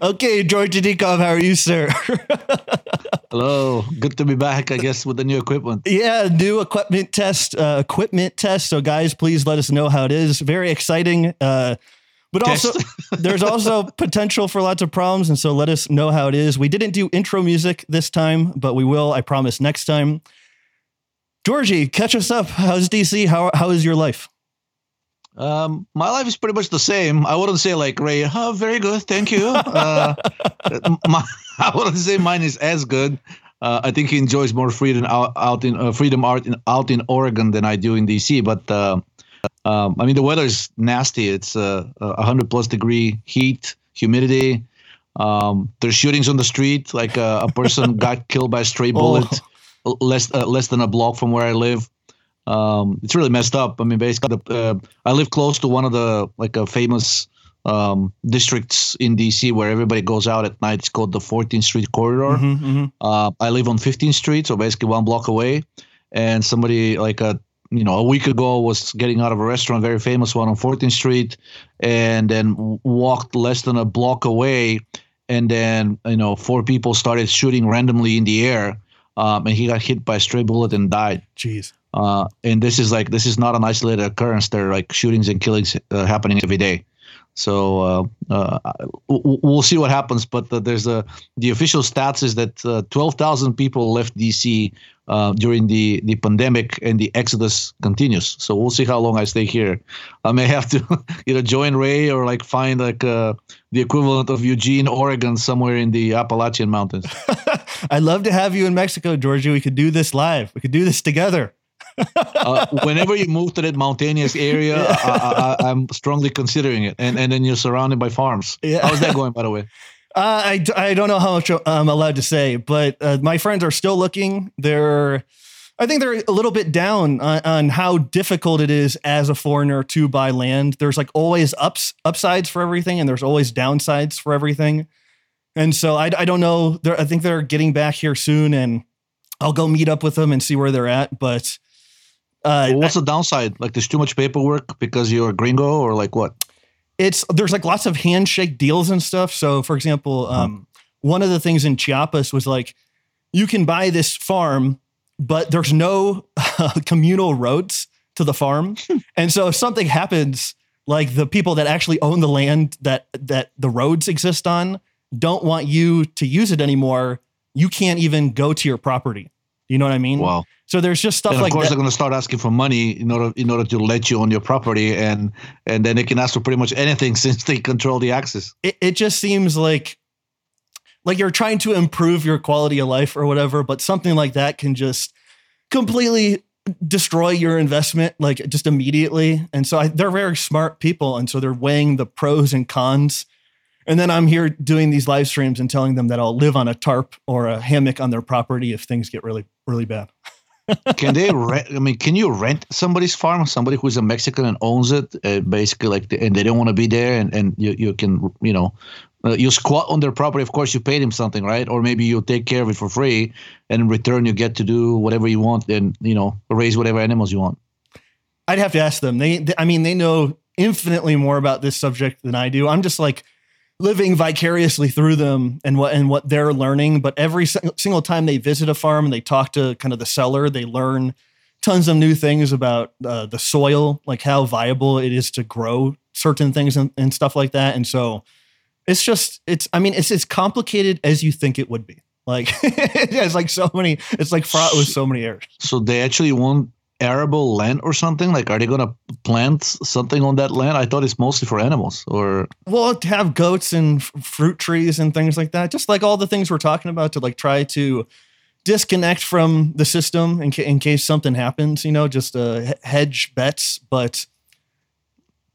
Okay, George Dinkov, how are you, sir? Hello, good to be back. I guess with the new equipment. Yeah, new equipment test. Uh, equipment test. So, guys, please let us know how it is. Very exciting. Uh, but Test. also, there's also potential for lots of problems, and so let us know how it is. We didn't do intro music this time, but we will. I promise next time. Georgie, catch us up. How's DC? How how is your life? Um, my life is pretty much the same. I wouldn't say like Ray. Oh, very good, thank you. Uh, my, I wouldn't say mine is as good. Uh, I think he enjoys more freedom out, out in uh, freedom art in, out in Oregon than I do in DC. But uh, um, I mean, the weather is nasty. It's uh, a hundred plus degree heat, humidity. Um, there's shootings on the street. Like uh, a person got killed by a stray bullet, less uh, less than a block from where I live. Um, it's really messed up. I mean, basically, uh, I live close to one of the like a famous um, districts in DC where everybody goes out at night. It's called the 14th Street Corridor. Mhm, mhm. Uh, I live on 15th Street, so basically one block away. And somebody like a you know a week ago was getting out of a restaurant, very famous one on 14th Street, and then walked less than a block away, and then you know four people started shooting randomly in the air, um, and he got hit by a stray bullet and died. Jeez. Uh, and this is like this is not an isolated occurrence. There are like shootings and killings uh, happening every day. So uh, uh, we'll see what happens. But there's a the official stats is that uh, 12,000 people left DC uh, during the the pandemic, and the exodus continues. So we'll see how long I stay here. I may have to either join Ray or like find like the equivalent of Eugene, Oregon, somewhere in the Appalachian Mountains. I'd love to have you in Mexico, Georgi. We could do this live. We could do this together. Uh, whenever you move to that mountainous area, I, I, I'm strongly considering it. And and then you're surrounded by farms. Yeah. How's that going, by the way? Uh, I, I don't know how much I'm allowed to say, but uh, my friends are still looking. They're, I think they're a little bit down on, on how difficult it is as a foreigner to buy land. There's like always ups upsides for everything, and there's always downsides for everything. And so I, I don't know. They're, I think they're getting back here soon, and I'll go meet up with them and see where they're at. But uh, Well, what's the downside? Like, there's too much paperwork because you're a gringo, or like what? it's there's like lots of handshake deals and stuff. So, for example, um, one of the things in Chiapas was like, you can buy this farm, but there's no communal roads to the farm, and so if something happens, like the people that actually own the land that that the roads exist on don't want you to use it anymore. You can't even go to your property. You know what I mean? Wow. So there's just stuff And of like course, that. they're going to start asking for money in order in order to let you on your property, and and then they can ask for pretty much anything since they control the access. it, it just seems like like you're trying to improve your quality of life or whatever but something like that can just completely destroy your investment like just immediately and so I, they're very smart people and so they're weighing the pros and cons and then i'm here doing these live streams and telling them that i'll live on a tarp or a hammock on their property if things get really really bad Can they rent? I mean, can you rent somebody's farm? Somebody who's a Mexican and owns it, uh, basically, like, and they don't want to be there, and and you you can you know. Uh, you squat on their property. Of course, you paid him something, right? Or maybe you take care of it for free, and in return, you get to do whatever you want, and you know, raise whatever animals you want. I'd have to ask them. They, they- I mean, they know infinitely more about this subject than I do. I'm just like living vicariously through them and what and what they're learning. But every single time they visit a farm and they talk to kind of the seller, they learn tons of new things about uh, the soil, like how viable it is to grow certain things and, and stuff like that. And so it's just it's. I mean, it's as complicated as you think it would be. Like it's like so many. It's like fraught with so many errors. So they actually want arable land or something. Like, are they gonna plant something on that land? I thought it's mostly for animals. Or Well, to have goats and f- fruit trees and things like that, just like all the things we're talking about, to like try to disconnect from the system in, ca- in case something happens, you know, just uh, hedge bets. But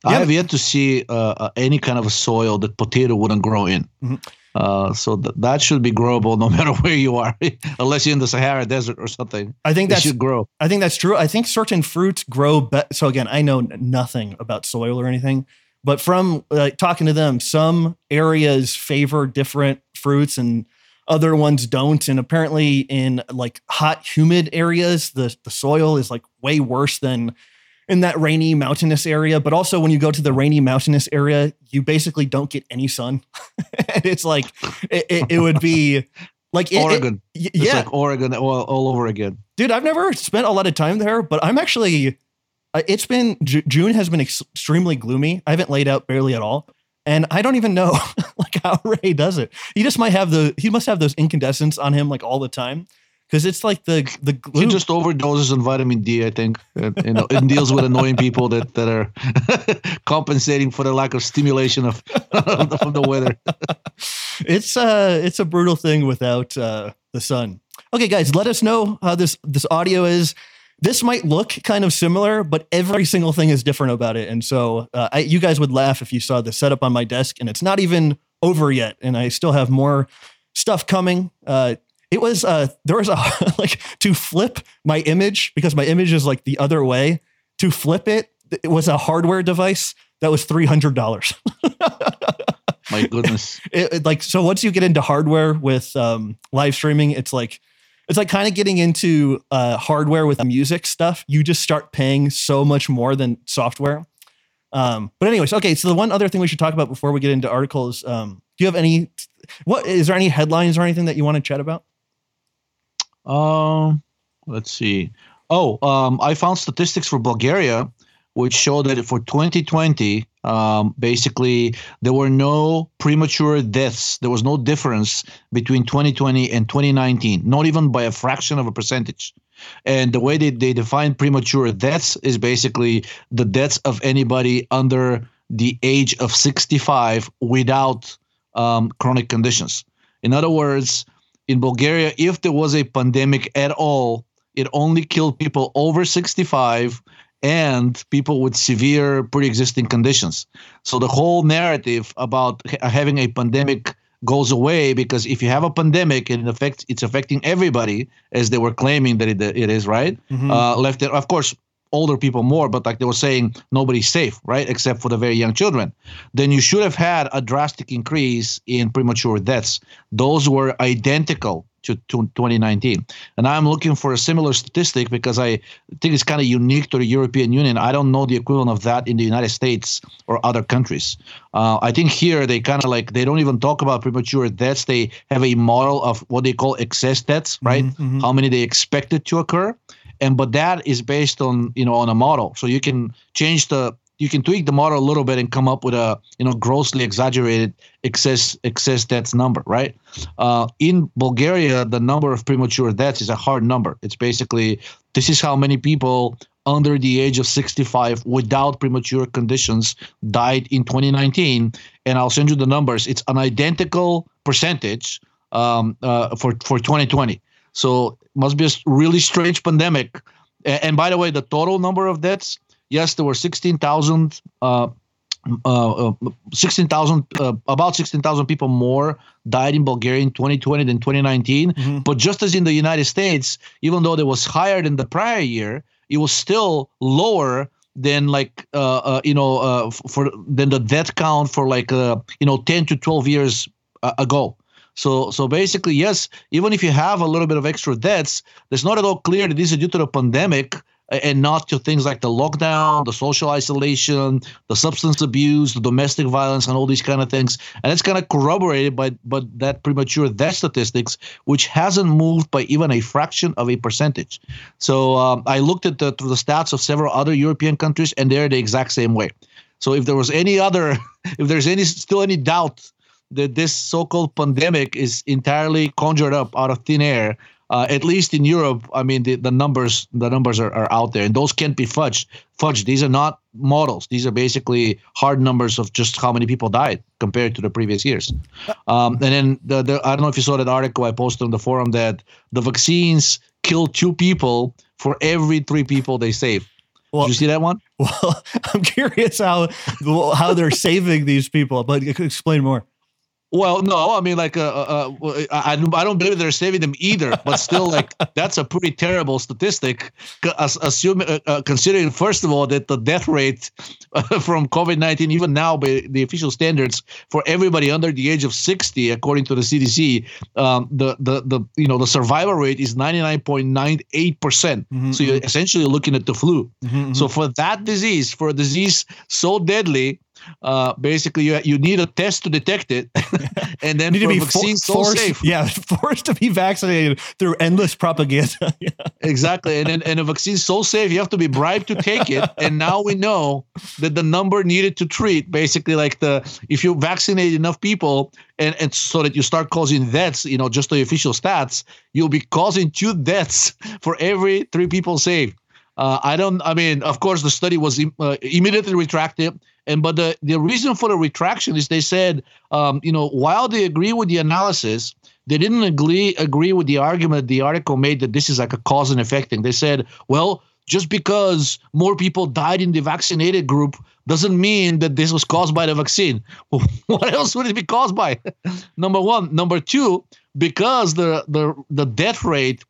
I Yeah. have yet to see uh, uh, any kind of a soil that potato wouldn't grow in. Mhm. Uh, so th- that should be growable no matter where you are, unless you're in the Sahara Desert or something. I think that should grow. I think that's true. I think certain fruits grow. Be- so again, I know nothing about soil or anything, but from uh, talking to them, some areas favor different fruits and other ones don't. And apparently, in like hot, humid areas, the the soil is like way worse than in that rainy mountainous area, but also when you go to the rainy mountainous area, you basically don't get any sun. and it's like it, it, it would be like it, Oregon. it- It's yeah, like Oregon all, all over again. dude. I've never spent a lot of time there, but I'm actually. uh, It's been June has been extremely gloomy. I haven't laid out barely at all, and I don't even know like how Ray does it. He just might have the he must have those incandescents on him like all the time because it's like the the He glue. just overdoses on vitamin D, I think. And, you know, it deals with annoying people that, that are compensating for the lack of stimulation of, of the weather. it's uh it's a brutal thing without uh the sun. Okay, guys, let us know how this this audio is. This might look kind of similar, but every single thing is different about it. And so, uh, I, you guys would laugh if you saw the setup on my desk, and it's not even over yet, and I still have more stuff coming. Uh, it was uh, there was a like to flip my image because my image is like the other way. To flip it, it was a hardware device that was three hundred dollars. My goodness. it, it, like so once you get into hardware with um, live streaming it's like it's like kind of getting into uh, hardware with music stuff you just start paying so much more than software um, but anyways okay so the one other thing we should talk about before we get into articles um, do you have any what is there any headlines or anything that you want to chat about Um, let's see. Oh, um, I found statistics for Bulgaria, which show that for 2020, um, basically there were no premature deaths. There was no difference between 2020 and 2019, not even by a fraction of a percentage. And the way they, they define premature deaths is basically the deaths of anybody under the age of 65 without um, chronic conditions. In other words, in Bulgaria, if there was a pandemic at all, it only killed people over 65 and people with severe pre-existing conditions. So the whole narrative about ha- having a pandemic goes away because if you have a pandemic and it affects it's affecting everybody as they were claiming that it, it is right Mhm. uh, left it of course older people more but like they were saying nobody's safe right except for the very young children. Then you should have had a drastic increase in premature deaths. Those were identical to, to 2019 and i'm looking for a similar statistic because i think it's kind of unique to the european union. I don't know the equivalent of that in the united states or other countries. Uh, i think here they kind of like they don't even talk about premature deaths. They have a model of what they call excess deaths right? Mhm, mhm. how many they expected to occur and but that is based on you know on a model. So you can change the you can tweak the model a little bit and come up with a you know grossly exaggerated excess excess deaths number right? Uh, in bulgaria the number of premature deaths is a hard number. It's basically this is how many people under the age of 65 without premature conditions died in 2019 and i'll send you the numbers. It's an identical percentage um, uh, for for 2020 so must be a really strange pandemic. And, by the way, the total number of deaths, yes, there were 16,000, uh, uh, uh, 16,000, uh, about 16,000 people more died in Bulgaria in 2020 than 2019. Mhm. But just as in the United States, even though it was higher than the prior year, it was still lower than like uh, uh you know uh for than the death count for like uh you know 10 to 12 years uh, ago so so basically yes even if you have a little bit of extra deaths it's not at all clear that this is due to the pandemic and not to things like the lockdown the social isolation the substance abuse the domestic violence and all these kind of things. And it's kind of corroborated by but that premature death statistics which hasn't moved by even a fraction of a percentage. So um, i looked at the, the stats of several other european countries and they're the exact same way. So if there was any other if there's any still any doubt that this so-called pandemic is entirely conjured up out of thin air. Uh, at least in Europe, I mean, the, the numbers the numbers are, are out there, and those can't be fudged. Fudged. These are not models. These are basically hard numbers of just how many people died compared to the previous years. Um, and then the, the I don't know if you saw that article I posted on the forum that the vaccines kill two people for every three people they save. Well, Did you see that one? well, I'm curious how how they're saving these people, but explain more. Well, no, I mean, like, uh, uh, uh I, I don't believe they're saving them either, but still, like, that's a pretty terrible statistic. Assuming, uh, uh, considering first of all that the death rate from COVID nineteen, even now by the official standards for everybody under the age of sixty, according to the CDC, um, the the the you know the survival rate is ninety nine point nine eight percent. Mm-hmm, so you're mm-hmm. essentially looking at the flu. Mm-hmm, mm-hmm. So for that disease, for a disease so deadly, uh, basically you, you need a test to detect it, and then need to be vaccine for, so forced, safe. Yeah, forced to be vaccinated through endless propaganda. yeah. Exactly, and, and and a vaccine so safe you have to be bribed to take it. and now we know that the number needed to treat, basically like the if you vaccinate enough people, and and so that you start causing deaths, you know, just the official stats, you'll be causing two deaths for every three people saved. Uh, I don't. I mean, of course, the study was uh, immediately retracted, and but the the reason for the retraction is they said, um, you know, while they agree with the analysis, they didn't agree agree with the argument the article made that this is like a cause and effect thing. They said, well, just because more people died in the vaccinated group doesn't mean that this was caused by the vaccine. what else would it be caused by? Number one. Number two, because the the the death rate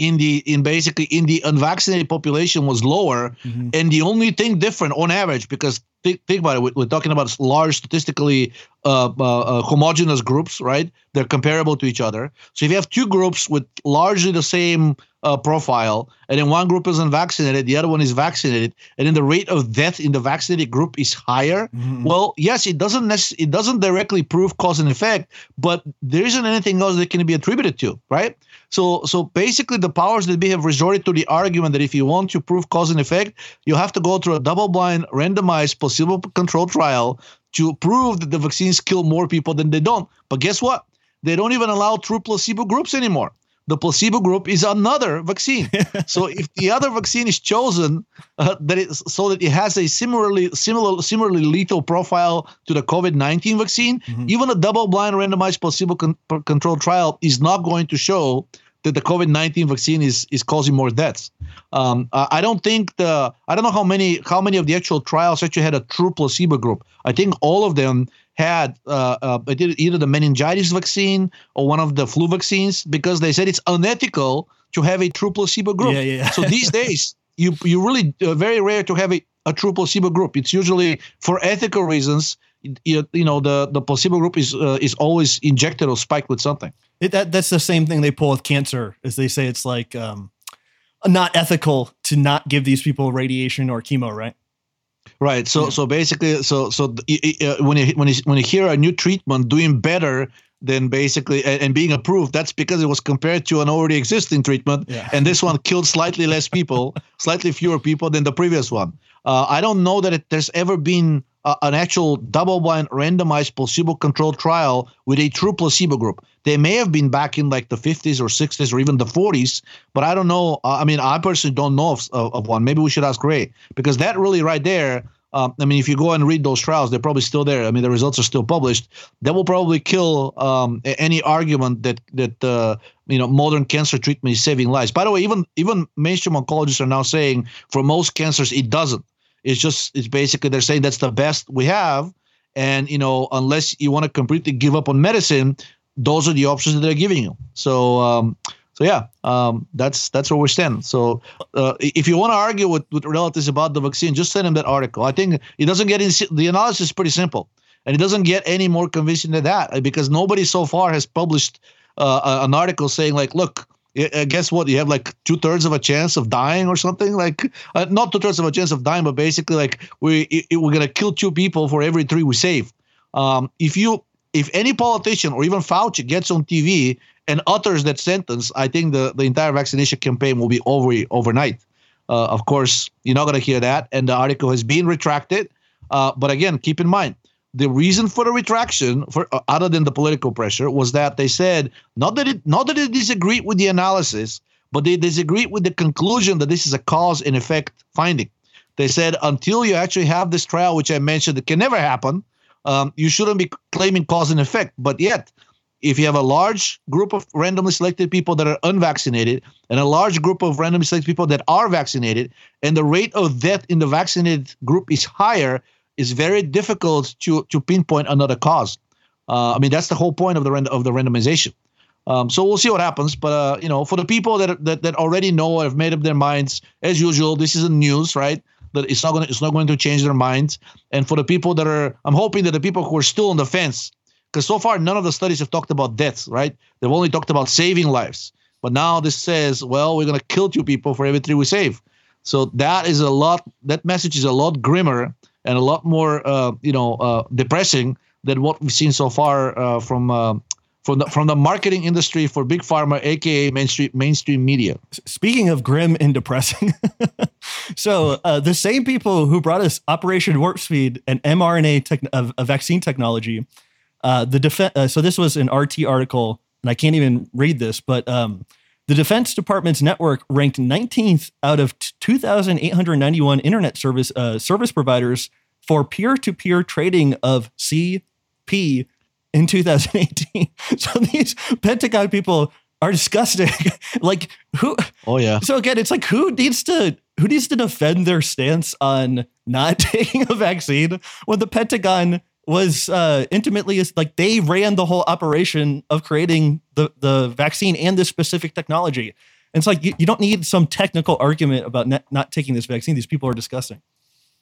in the in basically in the unvaccinated population was lower mm-hmm. and the only thing different on average because think, think about it we're talking about large statistically uh, uh, uh, homogeneous groups right they're comparable to each other so if you have two groups with largely the same uh, profile and then one group is unvaccinated the other one is vaccinated and then the rate of death in the vaccinated group is higher mm-hmm. well yes it doesn't nec- it doesn't directly prove cause and effect but there isn't anything else that can be attributed to right so, so basically, the powers that be have resorted to the argument that if you want to prove cause and effect, you have to go through a double-blind, randomized, placebo-controlled trial to prove that the vaccines kill more people than they don't. But guess what? They don't even allow true placebo groups anymore. The placebo group is another vaccine. so if the other vaccine is chosen, uh, that it, so that it has a similarly similar similarly lethal profile to the COVID nineteen vaccine, mm-hmm. even a double-blind randomized placebo-controlled trial is not going to show that the COVID nineteen vaccine is is causing more deaths. Um, I don't think the I don't know how many how many of the actual trials actually had a true placebo group. I think all of them had uh, uh, either the meningitis vaccine or one of the flu vaccines because they said it's unethical to have a true placebo group. Yeah, yeah. so these days, you you really uh, very rare to have a, a true placebo group. It's usually for ethical reasons. You, you know the the placebo group is uh, is always injected or spiked with something. It, that that's the same thing they pull with cancer. Is they say it's like um, not ethical to not give these people radiation or chemo, right? Right. So yeah. so basically, so so uh, when you when you when you hear a new treatment doing better than basically and, and, being approved, that's because it was compared to an already existing treatment, yeah. and this one killed slightly less people, slightly fewer people than the previous one. Uh, I don't know that it, there's ever been uh, an actual double-blind, randomized, placebo-controlled trial with a true placebo group. They may have been back in like the 50s or 60s or even the 40s, but I don't know. Uh, I mean, I personally don't know of, of, one. Maybe we should ask Ray because that really right there. Um, I mean, if you go and read those trials, they're probably still there. I mean, the results are still published. That will probably kill um, any argument that that uh, you know modern cancer treatment is saving lives. By the way, even even mainstream oncologists are now saying for most cancers it doesn't. It's just it's basically they're saying that's the best we have, and you know unless you want to completely give up on medicine, those are the options that they're giving you. So. Um, so yeah, um, that's that's where we stand. So uh, if you want to argue with, with relatives about the vaccine, just send them that article. I think it doesn't get in, the analysis is pretty simple, and it doesn't get any more convincing than that because nobody so far has published uh, an article saying like, look, guess what? You have like two thirds of a chance of dying or something. Like uh, not two thirds of a chance of dying, but basically like we it, we're gonna kill two people for every three we save. Um, if you if any politician or even Fauci gets on TV and utters that sentence, I think the the entire vaccination campaign will be over overnight. Uh, of course, you're not gonna hear that, and the article has been retracted. Uh, but again, keep in mind the reason for the retraction, for uh, other than the political pressure, was that they said not that it not that they disagreed with the analysis, but they disagreed with the conclusion that this is a cause and effect finding. They said until you actually have this trial, which I mentioned, that can never happen, um, you shouldn't be claiming cause and effect. But yet, if you have a large group of randomly selected people that are unvaccinated and a large group of randomly selected people that are vaccinated, and the rate of death in the vaccinated group is higher, it's very difficult to to pinpoint another cause. Uh, I mean, that's the whole point of the rand- of the randomization. Um, so we'll see what happens. But uh, you know, for the people that, that that already know or have made up their minds, as usual, this isn't news, right? That it's not going it's not going to change their minds. And for the people that are, I'm hoping that the people who are still on the fence, because so far none of the studies have talked about deaths, right? They've only talked about saving lives. But now this says, well, we're going to kill two people for every three we save. So that is a lot. That message is a lot grimmer and a lot more, uh, you know, uh, depressing than what we've seen so far uh, from uh, from the from the marketing industry for big pharma, aka mainstream mainstream media. Speaking of grim and depressing, so uh, the same people who brought us Operation Warp Speed and mRNA tech, uh, a vaccine technology, uh, the. Uh, so this was an RT article, and I can't even read this, but um, the Defense Department's network ranked 19th out of 2,891 internet service uh, service providers for peer-to-peer trading of CP in 2018. so these Pentagon people are disgusting. like who? Oh yeah. So again, it's like who needs to who needs to defend their stance on not taking a vaccine when the Pentagon was uh, intimately like they ran the whole operation of creating the the vaccine and this specific technology. And it's like you, you don't need some technical argument about not, not taking this vaccine. These people are disgusting.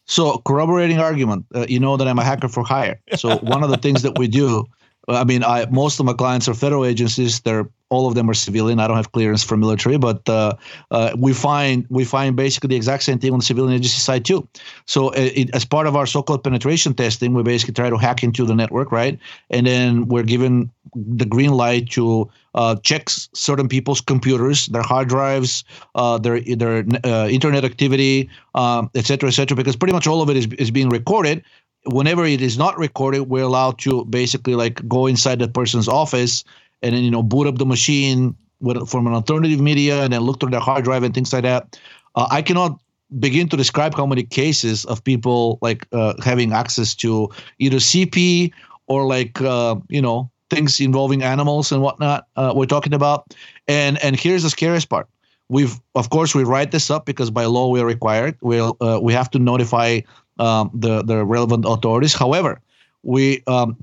So corroborating argument. Uh, you know that I'm a hacker for hire. So one of the things that we do I mean, I most of my clients are federal agencies. They're all of them are civilian. I don't have clearance for military, but uh, uh, we find we find basically the exact same thing on the civilian agency side too. So uh, it, as part of our so-called penetration testing, we basically try to hack into the network, right? And then we're given the green light to uh, check certain people's computers, their hard drives, uh, their their uh, internet activity, um, et cetera, et cetera, because pretty much all of it is, is being recorded whenever it is not recorded, we're allowed to basically like go inside the person's office and then you know boot up the machine with, from an alternative media and then look through their hard drive and things like that. Uh, I cannot begin to describe how many cases of people like uh, having access to either CP or like uh, you know things involving animals and whatnot. Uh, we're talking about, and and here's the scariest part. We've of course we write this up because by law we are required. We'll uh, we have to notify um, the the relevant authorities. However, we um,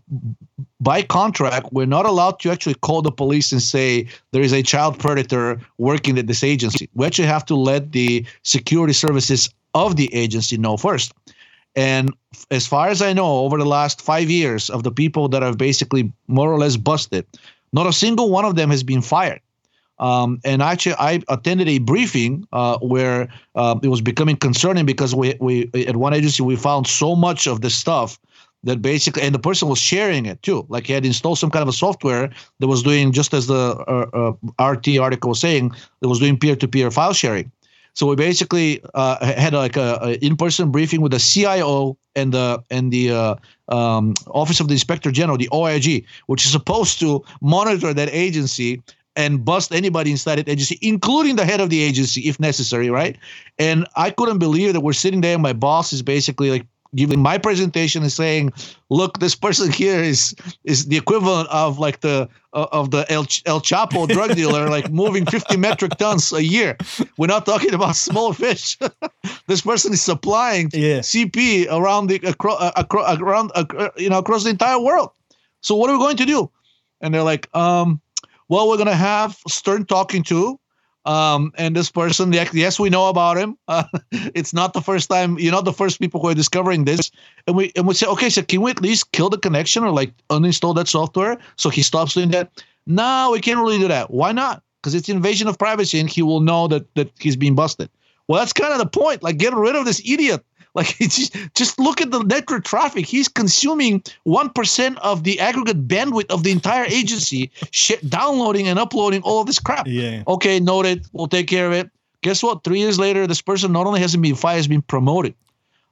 by contract we're not allowed to actually call the police and say there is a child predator working at this agency. We actually have to let the security services of the agency know first. And as far as I know, over the last five years of the people that have basically more or less busted, not a single one of them has been fired. Um, and actually, I attended a briefing uh, where uh, it was becoming concerning because we, we at one agency we found so much of this stuff that basically, and the person was sharing it too. Like he had installed some kind of a software that was doing just as the uh, uh RT article was saying, that was doing peer-to-peer file sharing. So we basically uh, had like a, a, in-person briefing with the CIO and the and the uh, um, Office of the Inspector General, the OIG, which is supposed to monitor that agency and bust anybody inside that agency, including the head of the agency if necessary, right? And I couldn't believe that we're sitting there and my boss is basically like giving my presentation and saying, "Look, this person here is is the equivalent of like the uh, of the El, El Chapo drug dealer, like moving 50 metric tons a year. We're not talking about small fish. this person is supplying yeah. CP around the across, uh, across around uh, you know across the entire world. So what are we going to do?" And they're like, um, well, we're going to have Stern talking to. Um, and this person, yes, we know about him. Uh, it's not the first time, you're not the first people who are discovering this. And we and we say, okay, so can we at least kill the connection or like uninstall that software so he stops doing that? No, we can't really do that. Why not? Because it's invasion of privacy, and he will know that that he's being busted. Well, that's kind of the point. Like, get rid of this idiot. Like just, just look at the network traffic. He's consuming one percent of the aggregate bandwidth of the entire agency, downloading and uploading all of this crap. Yeah. Okay, noted. We'll take care of it. Guess what? Three years later, this person not only hasn't been fired, has been promoted.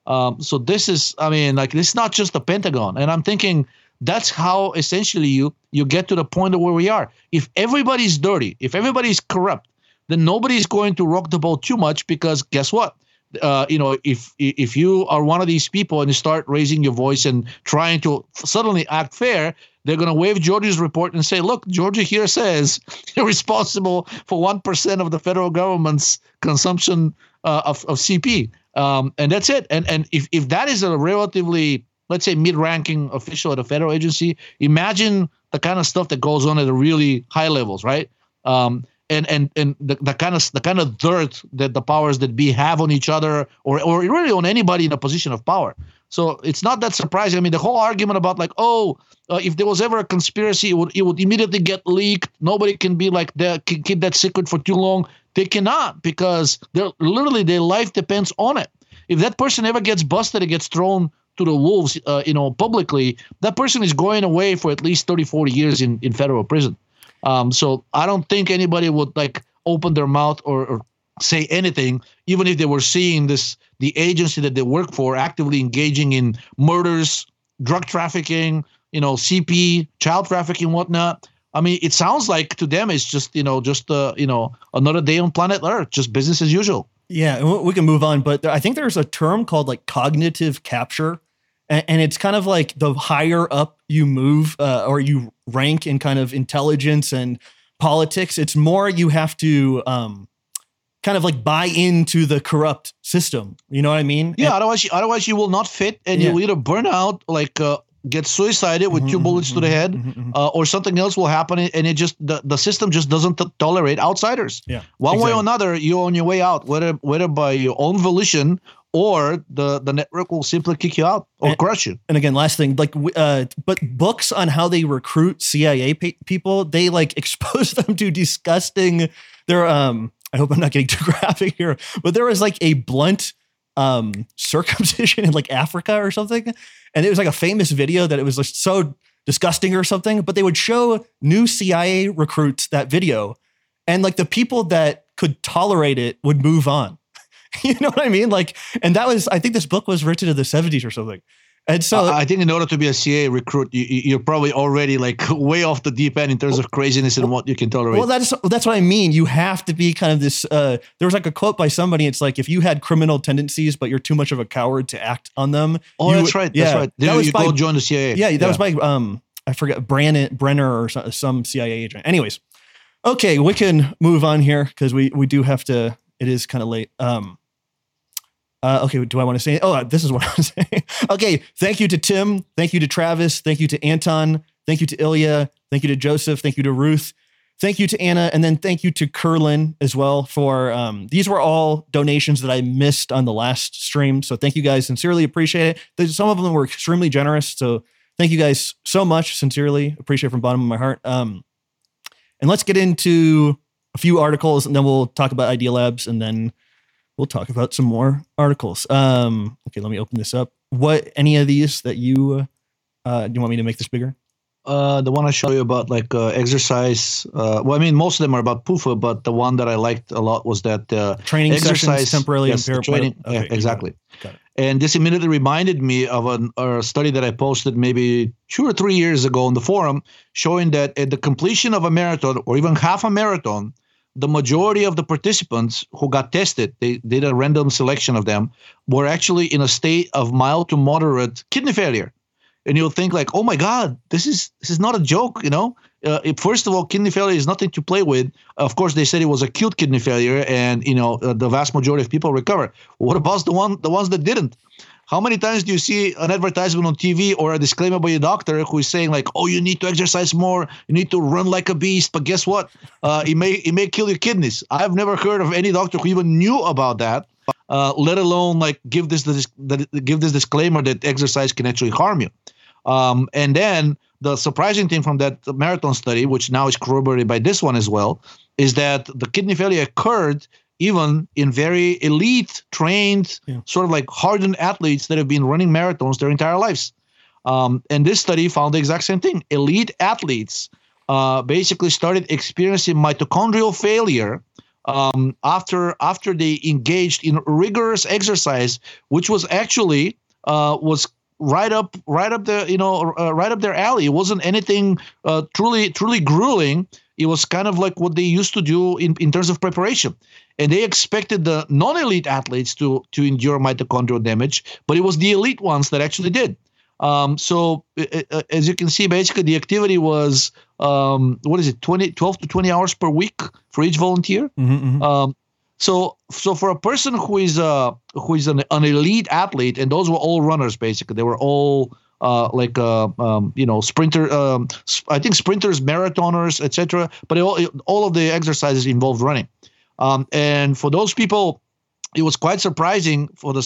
Um, so this is, I mean, like this is not just the Pentagon. And I'm thinking that's how essentially you you get to the point of where we are. If everybody's dirty, if everybody's corrupt, then nobody's going to rock the boat too much because guess what? Uh, you know, if if you are one of these people and you start raising your voice and trying to suddenly act fair, they're going to waive Georgi's report and say, "Look, Georgia here says you're responsible for one percent of the federal government's consumption uh, of of CP." Um, and that's it. And and if if that is a relatively let's say mid-ranking official at a federal agency, imagine the kind of stuff that goes on at the really high levels, right? Um, and and and the, the kind of the kind of dirt that the powers that be have on each other, or or really on anybody in a position of power. So it's not that surprising. I mean, the whole argument about like, oh, uh, if there was ever a conspiracy, it would it would immediately get leaked. Nobody can be like that, can keep that secret for too long. They cannot because they're literally their life depends on it. If that person ever gets busted, it gets thrown to the wolves, uh, you know, publicly. That person is going away for at least 30, 40 years in in federal prison. Um, so I don't think anybody would like open their mouth or, or say anything, even if they were seeing this the agency that they work for actively engaging in murders, drug trafficking, you know, CP, child trafficking, whatnot. I mean, it sounds like to them it's just you know just uh, you know another day on planet Earth, just business as usual. Yeah, we can move on, but I think there's a term called like cognitive capture, and, it's kind of like the higher up you move uh, or you rank and kind of intelligence and politics, it's more you have to um, kind of like buy into the corrupt system. You know what I mean? Yeah. And, otherwise, you, otherwise you will not fit, and yeah. you'll either burn out, like uh, get suicided with mm-hmm, two bullets mm-hmm, to the mm-hmm, head, mm-hmm, mm-hmm, uh, or something else will happen, and it just the, the system just doesn't t- tolerate outsiders. Yeah. One exactly. way or another, you're on your way out, whether whether by your own volition or the the network will simply kick you out or and, crush you. And again, last thing, like, uh, but books on how they recruit CIA pe- people, they like expose them to disgusting. They're um I hope I'm not getting too graphic here, but there was like a blunt um, circumcision in like Africa or something. And it was like a famous video that it was just so disgusting or something, but they would show new CIA recruits that video. And like the people that could tolerate it would move on. you know what I mean? Like, and that was, I think this book was written in the 70s or something. And so I think in order to be a CIA recruit, you, are probably already like way off the deep end in terms of craziness and what you can tolerate. Well, that's that's what I mean. You have to be kind of this. Uh, there was like a quote by somebody. It's like if you had criminal tendencies, but you're too much of a coward to act on them. Oh, you, that's right. Yeah, that's right. That was you by, go join the CIA. Yeah, that yeah. was by um, I forget Brannon Brenner or some, some CIA agent. Anyways, okay, we can move on here because we we do have to. It is kind of late. Um, uh, okay, do I want to say? Oh, this is what I was saying. okay, thank you to Tim. Thank you to Travis. Thank you to Anton. Thank you to Ilya. Thank you to Joseph. Thank you to Ruth. Thank you to Anna. And then thank you to Curlin as well for um, these were all donations that I missed on the last stream. So thank you guys. Sincerely appreciate it. Some of them were extremely generous. So thank you guys so much. Sincerely appreciate from bottom of my heart. Um, and let's get into a few articles and then we'll talk about Idea Labs and then we'll talk about some more articles. Um, okay, let me open this up. What any of these that you uh, do you want me to make this bigger? Uh, the one I showed you about like uh, exercise. Uh, well, I mean, most of them are about PUFA, but the one that I liked a lot was that uh, training exercise temporarily yes, training. Okay, yeah, exactly. Got it. And this immediately reminded me of an, a study that I posted maybe two or three years ago on the forum, showing that at the completion of a marathon or even half a marathon, the majority of the participants who got tested, they did a random selection of them, were actually in a state of mild to moderate kidney failure. And you'll think like, oh my God, this is this is not a joke, you know. Uh, it, first of all, kidney failure is nothing to play with. Of course, they said it was acute kidney failure, and you know uh, the vast majority of people recover. What about the one the ones that didn't? How many times do you see an advertisement on TV or a disclaimer by a doctor who is saying like, "Oh, you need to exercise more, you need to run like a beast," but guess what? Uh, it may it may kill your kidneys. I've never heard of any doctor who even knew about that, uh, let alone like give this this give this disclaimer that exercise can actually harm you. Um, and then the surprising thing from that marathon study, which now is corroborated by this one as well, is that the kidney failure occurred even in very elite, trained, yeah. sort of like hardened athletes that have been running marathons their entire lives. Um, and this study found the exact same thing. Elite athletes uh, basically started experiencing mitochondrial failure um, after after they engaged in rigorous exercise, which was actually uh, was right up right up the you know uh, right up their alley. It wasn't anything uh, truly truly grueling. It was kind of like what they used to do in, in terms of preparation. And they expected the non-elite athletes to to endure mitochondrial damage, but it was the elite ones that actually did. Um, so uh, as you can see, basically the activity was um, what is it, 20, 12 to 20 hours per week for each volunteer. Mm-hmm, mm-hmm. Um, So, so for a person who is uh who is an, an elite athlete, and those were all runners basically, they were all uh, like uh, um, you know sprinter um, i think sprinters marathoners etc but all, all of the exercises involved running um, and for those people it was quite surprising for the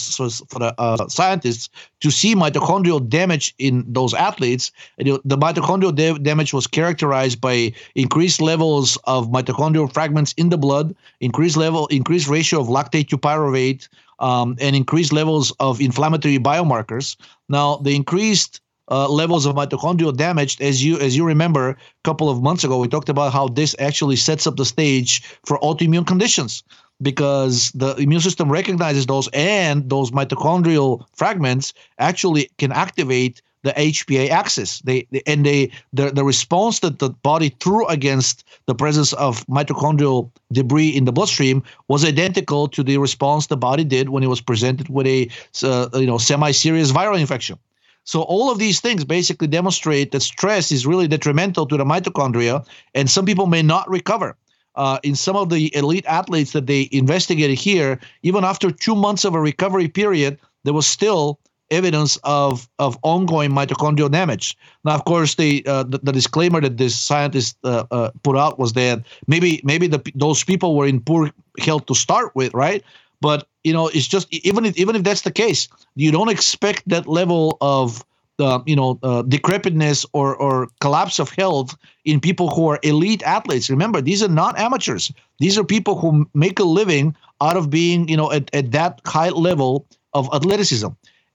for the uh, scientists to see mitochondrial damage in those athletes. The mitochondrial da- damage was characterized by increased levels of mitochondrial fragments in the blood, increased level, increased ratio of lactate to pyruvate, um, and increased levels of inflammatory biomarkers. Now, the increased uh, levels of mitochondrial damage, as you as you remember, a couple of months ago, we talked about how this actually sets up the stage for autoimmune conditions because the immune system recognizes those, and those mitochondrial fragments actually can activate the HPA axis. They, they, and they the, the response that the body threw against the presence of mitochondrial debris in the bloodstream was identical to the response the body did when it was presented with a uh, you know semi-serious viral infection. So all of these things basically demonstrate that stress is really detrimental to the mitochondria, and some people may not recover. Uh, in some of the elite athletes that they investigated here, even after two months of a recovery period, there was still evidence of of ongoing mitochondrial damage. Now, of course, the uh, the, the, disclaimer that this scientist uh, uh, put out was that maybe maybe the, those people were in poor health to start with, right? But you know, it's just even if even if that's the case, you don't expect that level of uh, you know uh, decrepitness or or collapse of health in people who are elite athletes. Remember, these are not amateurs. These are people who make a living out of being you know at, at that high level of athleticism.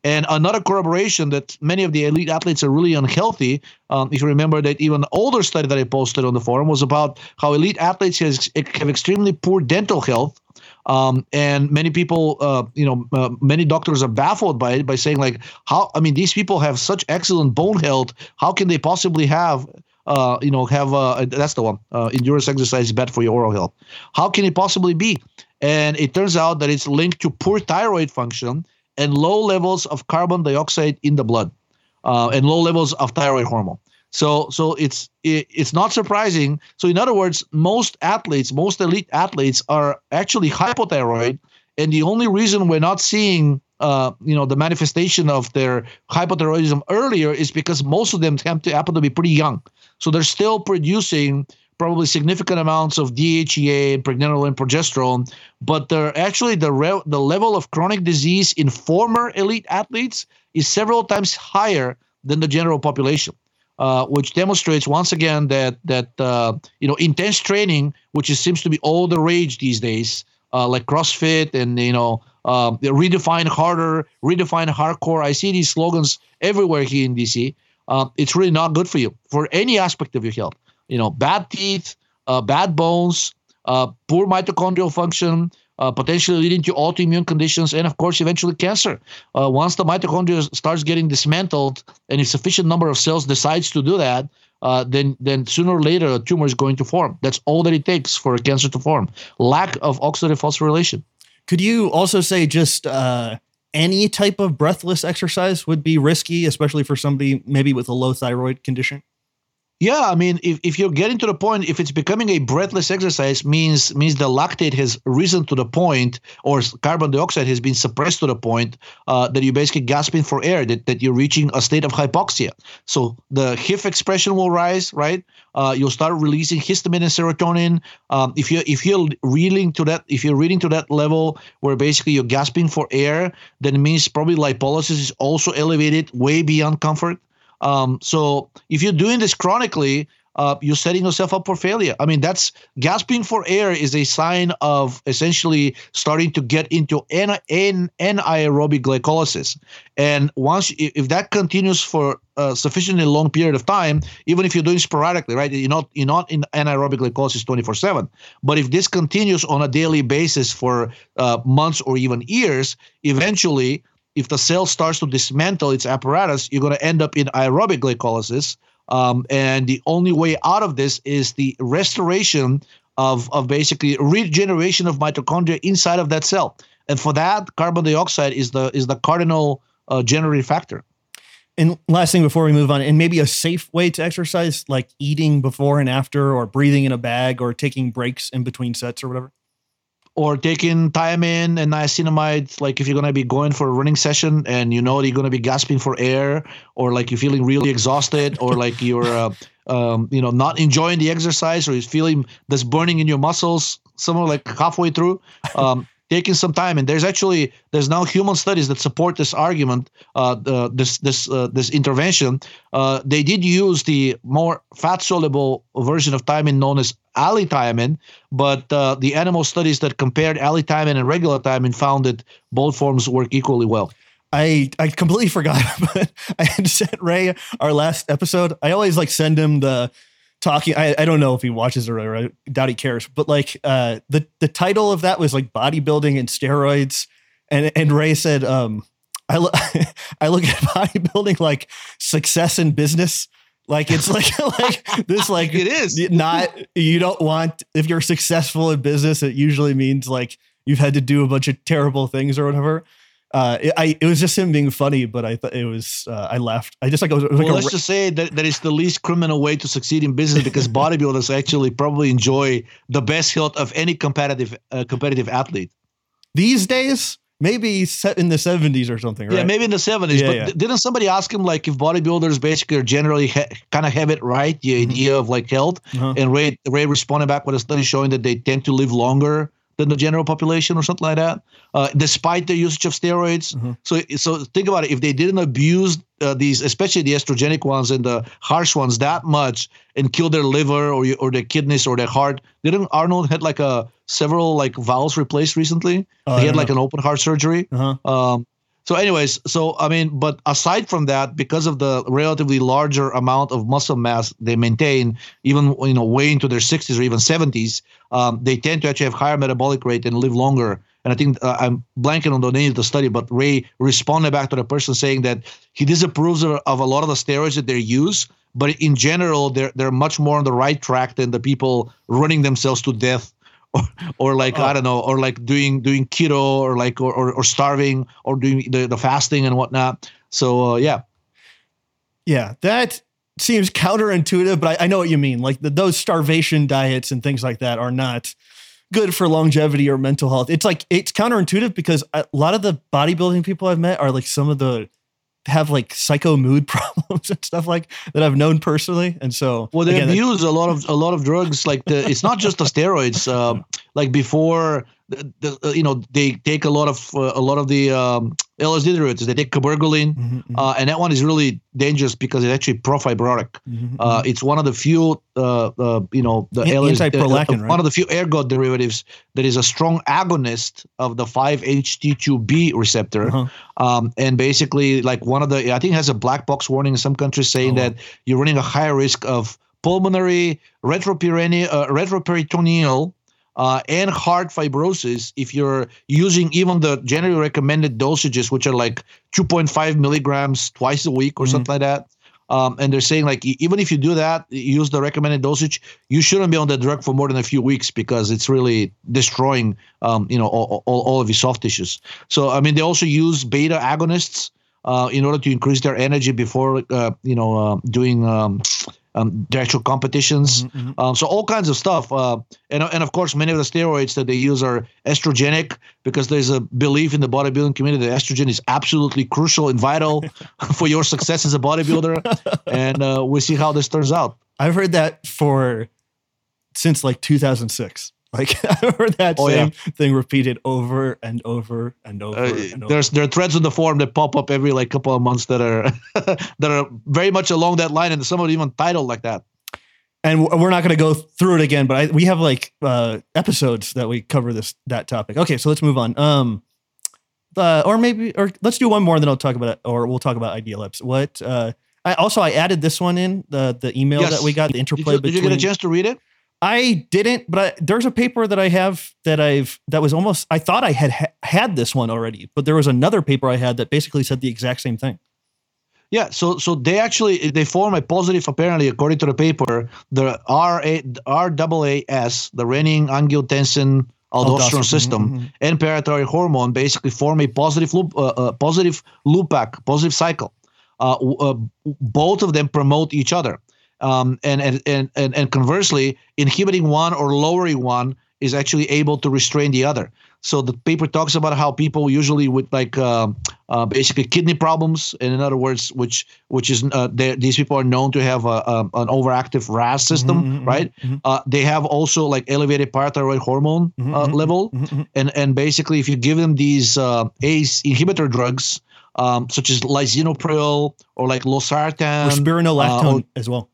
And another corroboration that many of the elite athletes are really unhealthy. Um, if you remember that even older study that I posted on the forum was about how elite athletes has, have extremely poor dental health. Um, and many people, uh, you know, uh, many doctors are baffled by it by saying like, how? I mean, these people have such excellent bone health. How can they possibly have uh, you know, have uh, that's the one. Uh, endurance exercise is bad for your oral health. How can it possibly be? And it turns out that it's linked to poor thyroid function and low levels of carbon dioxide in the blood uh, and low levels of thyroid hormone. So, so it's it, it's not surprising. So, in other words, most athletes, most elite athletes, are actually hypothyroid, and the only reason we're not seeing, uh, you know, the manifestation of their hypothyroidism earlier is because most of them happen to happen to be pretty young. So they're still producing probably significant amounts of DHEA, pregnenolone, and progesterone, but they're actually the re- the level of chronic disease in former elite athletes is several times higher than the general population. Uh, which demonstrates once again that that uh, you know intense training, which is, seems to be all the rage these days, uh, like CrossFit and you know um, redefine harder, redefine hardcore. I see these slogans everywhere here in DC. Uh, it's really not good for you for any aspect of your health you know, bad teeth, uh, bad bones, uh, poor mitochondrial function, uh, potentially leading to autoimmune conditions, and of course, eventually cancer. Uh, once the mitochondria starts getting dismantled, and a sufficient number of cells decides to do that, uh, then then sooner or later a tumor is going to form. That's all that it takes for a cancer to form. Lack of oxidative phosphorylation. Could you also say just uh, any type of breathless exercise would be risky, especially for somebody maybe with a low thyroid condition? Yeah, I mean, if, if you're getting to the point, if it's becoming a breathless exercise, means means the lactate has risen to the point, or carbon dioxide has been suppressed to the point uh, that you're basically gasping for air, that, that you're reaching a state of hypoxia. So the HIF expression will rise, right? Uh, you'll start releasing histamine and serotonin. Um, if you if you're reading to that, if you're reading to that level where basically you're gasping for air, then it means probably lipolysis is also elevated way beyond comfort. Um, so if you're doing this chronically, uh, you're setting yourself up for failure. I mean, that's gasping for air is a sign of essentially starting to get into an, an, anaerobic glycolysis. And once, if that continues for a sufficiently long period of time, even if you're doing sporadically, right? You're not you're not in anaerobic glycolysis 24/7. But if this continues on a daily basis for uh, months or even years, eventually if the cell starts to dismantle its apparatus, you're going to end up in aerobic glycolysis. Um, and the only way out of this is the restoration of, of basically regeneration of mitochondria inside of that cell. And for that, carbon dioxide is the is the cardinal uh, generating factor. And last thing before we move on, and maybe a safe way to exercise, like eating before and after, or breathing in a bag, or taking breaks in between sets, or whatever. Or taking thiamine and niacinamide, like if you're going to be going for a running session and you know you're going to be gasping for air, or like you're feeling really exhausted, or like you're, uh, um, you know, not enjoying the exercise, or you're feeling this burning in your muscles, somewhere like halfway through. Um, taking some time. And there's actually there's now human studies that support this argument uh, this this uh, this intervention. Uh, they did use the more fat soluble version of thiamine known as allithiamine but uh, the animal studies that compared allithiamine and regular thiamine found that both forms work equally well. I, I completely forgot, but I had sent Ray our last episode. I always like send him the talking. I, I don't know if he watches or, or I doubt he cares, but like uh, the the title of that was like bodybuilding and steroids, and and Ray said, um, I look I look at bodybuilding like success in business. Like it's like like this like it is not you don't want if you're successful in business it usually means like you've had to do a bunch of terrible things or whatever uh, it, I, it was just him being funny, but I thought it was, uh, I laughed. I just like, it was, it was well, like let's a, just say that, that it's the least criminal way to succeed in business because bodybuilders actually probably enjoy the best health of any competitive uh, competitive athlete. these days, maybe set in the 70s or something, right? Yeah, maybe in the 70s. Yeah, but yeah. didn't somebody ask him like if bodybuilders basically are generally ha- kind of have it right, the idea of like health? Uh-huh. And Ray Ray responded back with a study showing that they tend to live longer than the general population or something like that, uh, despite their usage of steroids. Mhm. So so think about it. If they didn't abuse uh, these, especially the estrogenic ones and the harsh ones, that much and kill their liver or or their kidneys or their heart, didn't Arnold had like a several like valves replaced recently? Oh, he had like an open heart surgery. Uh-huh. Um, so, anyways, so I mean, but aside from that, because of the relatively larger amount of muscle mass they maintain, even you know, way into their 60s or even 70s, um, they tend to actually have higher metabolic rate and live longer. And I think uh, I'm blanking on the name of the study, but Ray responded back to the person saying that he disapproves of, of a lot of the steroids that they use, but in general, they're they're much more on the right track than the people running themselves to death or, or like Oh. I don't know, or like doing doing keto or like or, or, or starving or doing the, the fasting and whatnot. So uh, yeah, Yeah, that seems counterintuitive, but I, I know what you mean. Like the, those starvation diets and things like that are not good for longevity or mental health. It's like it's counterintuitive because a lot of the bodybuilding people I've met are like some of the have like psycho mood problems and stuff like that I've known personally. And so well they again, that- abuse a lot of a lot of drugs. Like the it's not just the steroids. Um, like before, the, the, uh, you know, they take a lot of uh, a lot of the um, LSD derivatives. They take cabergoline, Mhm, mhm, uh, and that one is really dangerous because it's actually profibrotic. mhm, Uh, mhm. it's one of the few, uh, uh, you know, the An- LSD, uh, right? one of the few ergot derivatives that is a strong agonist of the 5-HT2B receptor. Uh-huh. Um, and basically, like one of the, I think it has a black box warning in some countries saying Oh. that you're running a higher risk of pulmonary retroperitoneal, uh, retroperitoneal uh, and heart fibrosis if you're using even the generally recommended dosages, which are like 2.5 milligrams twice a week or Mhm. something like that. Um, and they're saying like even if you do that, use the recommended dosage, you shouldn't be on the drug for more than a few weeks because it's really destroying, um, you know, all, all, all of your soft tissues. So I mean, they also use beta agonists uh, in order to increase their energy before, uh, you know, uh, doing um, um, the actual competitions. Mhm, mhm. Um, so all kinds of stuff, uh, and and of course many of the steroids that they use are estrogenic because there's a belief in the bodybuilding community that estrogen is absolutely crucial and vital for your success as a bodybuilder, and uh, we see how this turns out. I've heard that for since like 2006. Like I've heard that Oh, same thing repeated over and over and over. Uh, and over. there's there are threads in the forum that pop up every like couple of months that are that are very much along that line, and some of them even titled like that. and we're not going to go through it again, but I, we have like uh, episodes that we cover this that topic. Okay, so let's move on. Um, uh, or maybe, or let's do one more, and then I'll talk about it, or we'll talk about Idealabs. What? Uh, I also I added this one in the the email Yes. that we got the Did interplay you, did you get a chance to read it? I didn't, but I, there's a paper that I have that I've that was almost. I thought I had ha- had this one already, but there was another paper I had that basically said the exact same thing. Yeah, so so they actually they form a positive apparently according to the paper the R A RAAS the renin angiotensin aldosterone system mhm, and parathyroid hormone basically form a positive loop uh, uh, positive loop back positive cycle. Uh, uh, both of them promote each other, um, and, and and and conversely, inhibiting one or lowering one is actually able to restrain the other. So the paper talks about how people usually with like uh, uh, basically kidney problems, and in other words, which which is uh, these people are known to have a, a an overactive RAS system, mm-hmm, mm-hmm right? Mm-hmm. Uh, they have also like elevated parathyroid hormone mm-hmm, uh, mm-hmm, level, mm-hmm, and and basically if you give them these uh, ACE inhibitor drugs, um, such as lisinopril or like losartan, or spironolactone or, as well.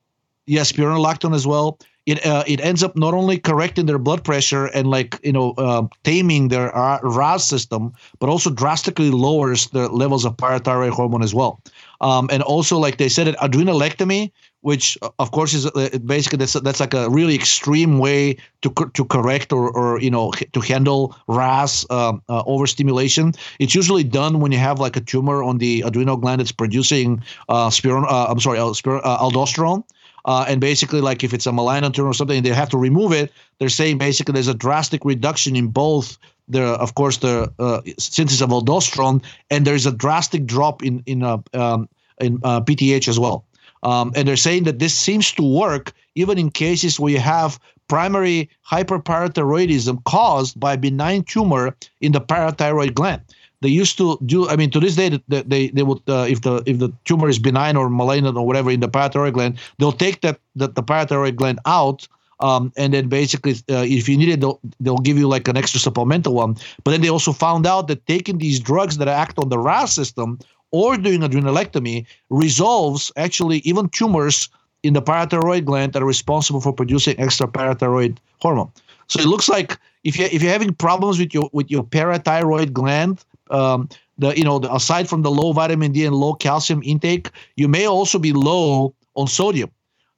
Yes, spironolactone as well it uh, it ends up not only correcting their blood pressure and like you know uh, taming their RAS system, but also drastically lowers the levels of parathyroid hormone as well. Um, and also, like they said, it adrenalectomy, which uh, of course is uh, basically that's that's like a really extreme way to to correct or or you know to handle RAS um, uh, overstimulation. It's usually done when you have like a tumor on the adrenal gland that's producing uh, spiron. Uh, I'm sorry, uh, aldosterone. Uh, and basically, like if it's a malignant tumor or something, they have to remove it. They're saying basically there's a drastic reduction in both the, of course, the uh, synthesis of aldosterone, and there's a drastic drop in in uh, um, in uh, PTH as well. Um, and they're saying that this seems to work even in cases where you have primary hyperparathyroidism caused by a benign tumor in the parathyroid gland they used to do i mean to this day they they, they would uh, if the if the tumor is benign or malignant or whatever in the parathyroid gland they'll take that the, the parathyroid gland out um, and then basically uh, if you need it they'll, they'll give you like an extra supplemental one. But then they also found out that taking these drugs that act on the ras system or doing adrenalectomy resolves actually even tumors in the parathyroid gland that are responsible for producing extra parathyroid hormone. So it looks like if you if you're having problems with your with your parathyroid gland um, the you know the, aside from the low vitamin D and low calcium intake, you may also be low on sodium.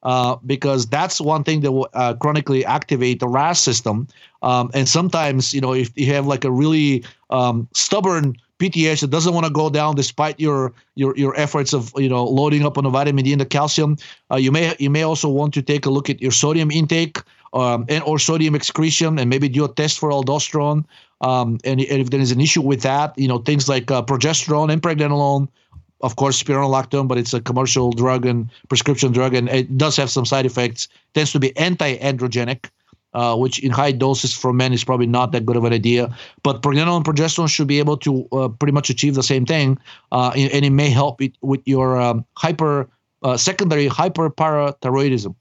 Uh, because that's one thing that will uh, chronically activate the RAS system. Um, and sometimes, you know, if you have like a really um, stubborn PTH that doesn't want to go down despite your your your efforts of you know loading up on the vitamin D and the calcium, uh, you may you may also want to take a look at your sodium intake um, and or sodium excretion and maybe do a test for aldosterone. Um, and, and, if there is an issue with that, you know, things like uh, progesterone and pregnenolone, of course, spironolactone, but it's a commercial drug and prescription drug, and it does have some side effects. Tends to be anti-androgenic, uh, which in high doses for men is probably not that good of an idea. But pregnenolone and progesterone should be able to uh, pretty much achieve the same thing, uh, and it may help it with your um, hyper uh, secondary hyperparathyroidism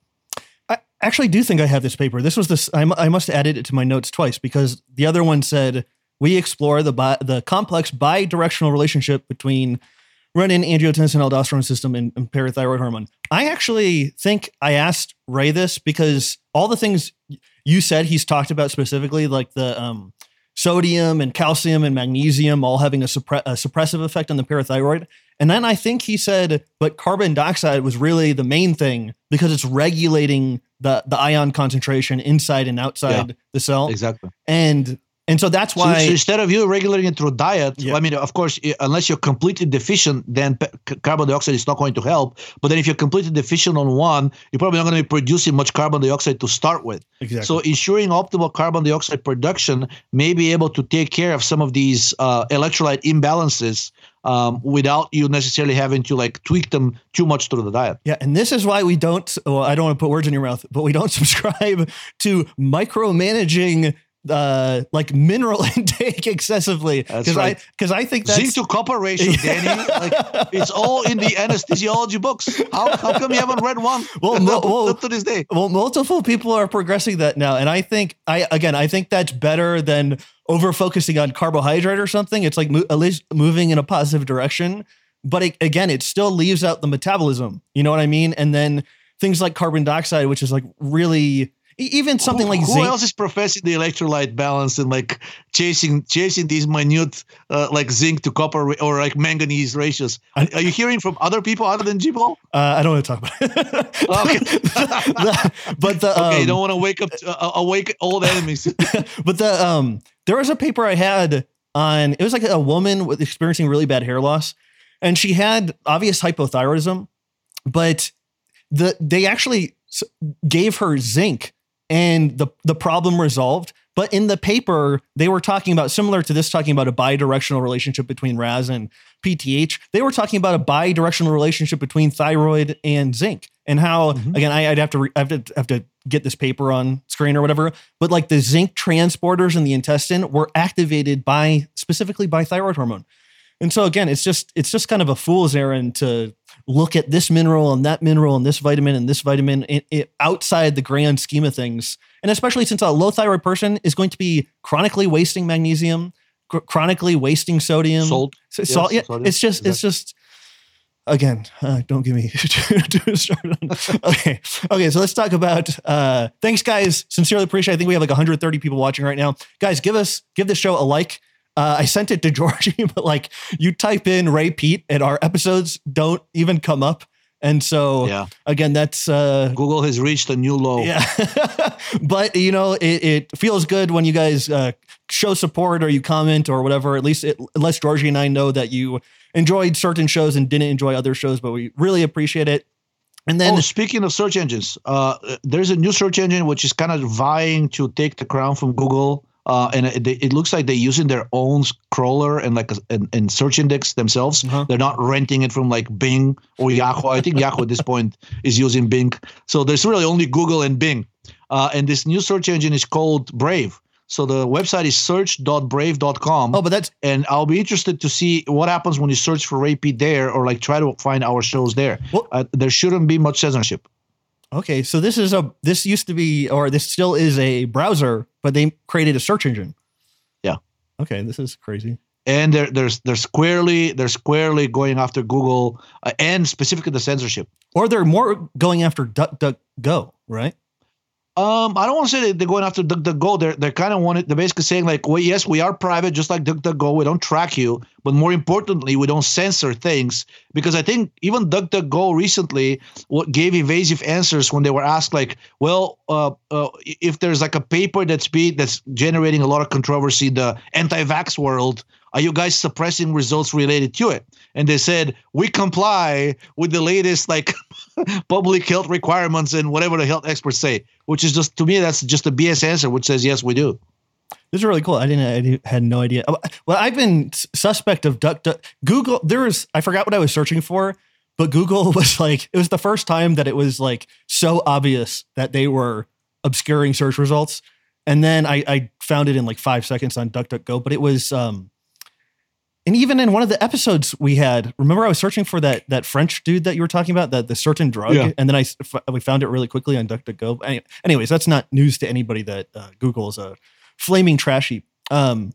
actually do think I have this paper. This was this. I, I must have added it to my notes twice because the other one said we explore the bi, the complex bidirectional relationship between renin, angiotensin, aldosterone system, and, and, parathyroid hormone. I actually think I asked Ray this because all the things you said he's talked about specifically, like the um, sodium and calcium and magnesium, all having a, suppre- a suppressive effect on the parathyroid. And then I think he said, but carbon dioxide was really the main thing because it's regulating the the ion concentration inside and outside yeah, the cell. Exactly. And and so that's why so, so instead of you regulating it through diet, yeah. I mean, of course, unless you're completely deficient, then carbon dioxide is not going to help. But then if you're completely deficient on one, you're probably not going to be producing much carbon dioxide to start with. Exactly. So ensuring optimal carbon dioxide production may be able to take care of some of these uh, electrolyte imbalances um, without you necessarily having to like tweak them too much through the diet. Yeah, and this is why we don't. Well, I don't want to put words in your mouth, but we don't subscribe to micromanaging uh like mineral intake excessively because right. I because I think that's zinc to copper ratio, Danny. like it's all in the anesthesiology books. How, how come you haven't read one? Well, mo- well, up to this day. Well, multiple people are progressing that now, and I think I again I think that's better than over focusing on carbohydrate or something. It's like mo- at least moving in a positive direction, but it, again, it still leaves out the metabolism. You know what I mean? And then things like carbon dioxide, which is like really even something who, like who zinc. else is professing the electrolyte balance and like chasing chasing these minute uh, like zinc to copper or like manganese ratios? Are, are you hearing from other people other than Jibo? Uh, I don't want to talk about it. okay, the, but the okay, um, you don't want to wake up uh, awake old enemies. but the um, there was a paper I had on it was like a woman with experiencing really bad hair loss, and she had obvious hypothyroidism, but the they actually gave her zinc and the the problem resolved. But in the paper, they were talking about similar to this, talking about a bidirectional relationship between RAS and PTH. They were talking about a bidirectional relationship between thyroid and zinc, and how Mhm. again I, I'd have to re, I have to have to get this paper on screen or whatever. But like the zinc transporters in the intestine were activated by specifically by thyroid hormone. And so again, it's just it's just kind of a fool's errand to look at this mineral and that mineral and this vitamin and this vitamin i- i- outside the grand scheme of things. And especially since a low thyroid person is going to be chronically wasting magnesium, chr- chronically wasting sodium, Salt. so, yes, salt. Yeah, sodium, it's just it's just again. Uh, don't give me too started on. Okay, okay. So let's talk about. Uh, thanks, guys. Sincerely appreciate. I think we have like 130 people watching right now. Guys, give us give this show a like. Uh, I sent it to Georgi, but like you type in Ray Peat and our episodes don't even come up. And so Yeah. again, that's uh, Google has reached a new low. yeah. but you know, it, it feels good when you guys uh, show support or you comment or whatever. At least it lets Georgi and I know that you enjoyed certain shows and didn't enjoy other shows, but we really appreciate it. And then oh, speaking of search engines, uh, there's a new search engine which is kind of vying to take the crown from Google. Uh, and it, it looks like they're using their own crawler and like a, and, and search index themselves. Uh-huh. They're not renting it from like Bing or Yahoo. I think Yahoo at this point is using Bing. So there's really only Google and Bing. Uh, and this new search engine is called Brave. So the website is search.brave.com. oh, but that's and I'll be interested to see what happens when you search for Ray Peat there or like try to find our shows there. Well- uh, there shouldn't be much censorship. Okay. So this is a this used to be or this still is a browser, but they created a search engine. Yeah. Okay, this is crazy. And they're they're they're squarely they're squarely going after Google uh, and specifically the censorship. Or they're more going after DuckDuckGo, right? Um, I don't want to say that they're going after DuckDuckGo. They're they're kind of wanted. They're basically saying like, well, yes, we are private, just like DuckDuckGo. We don't track you, but more importantly, we don't censor things because I think even DuckDuckGo recently what gave evasive answers when they were asked like, well, uh, uh, if there's like a paper that's be that's generating a lot of controversy, the anti-vax world. Are you guys suppressing results related to it? And they said we comply with the latest like public health requirements and whatever the health experts say, which is just to me that's just a BS answer, which says yes we do. This is really cool. I didn't. I had no idea. Well, I've been suspect of Duck Duck. Google. There was. I forgot what I was searching for, but Google was like. It was the first time that it was like so obvious that they were obscuring search results, and then I, I found it in like five seconds on DuckDuckGo. But it was. um and even in one of the episodes we had, remember I was searching for that that French dude that you were talking about, that the certain drug, Yeah. and then I we found it really quickly on DuckDuckGo. Any- Anyways, that's not news to anybody that uh, Google is a flaming trashy. Um,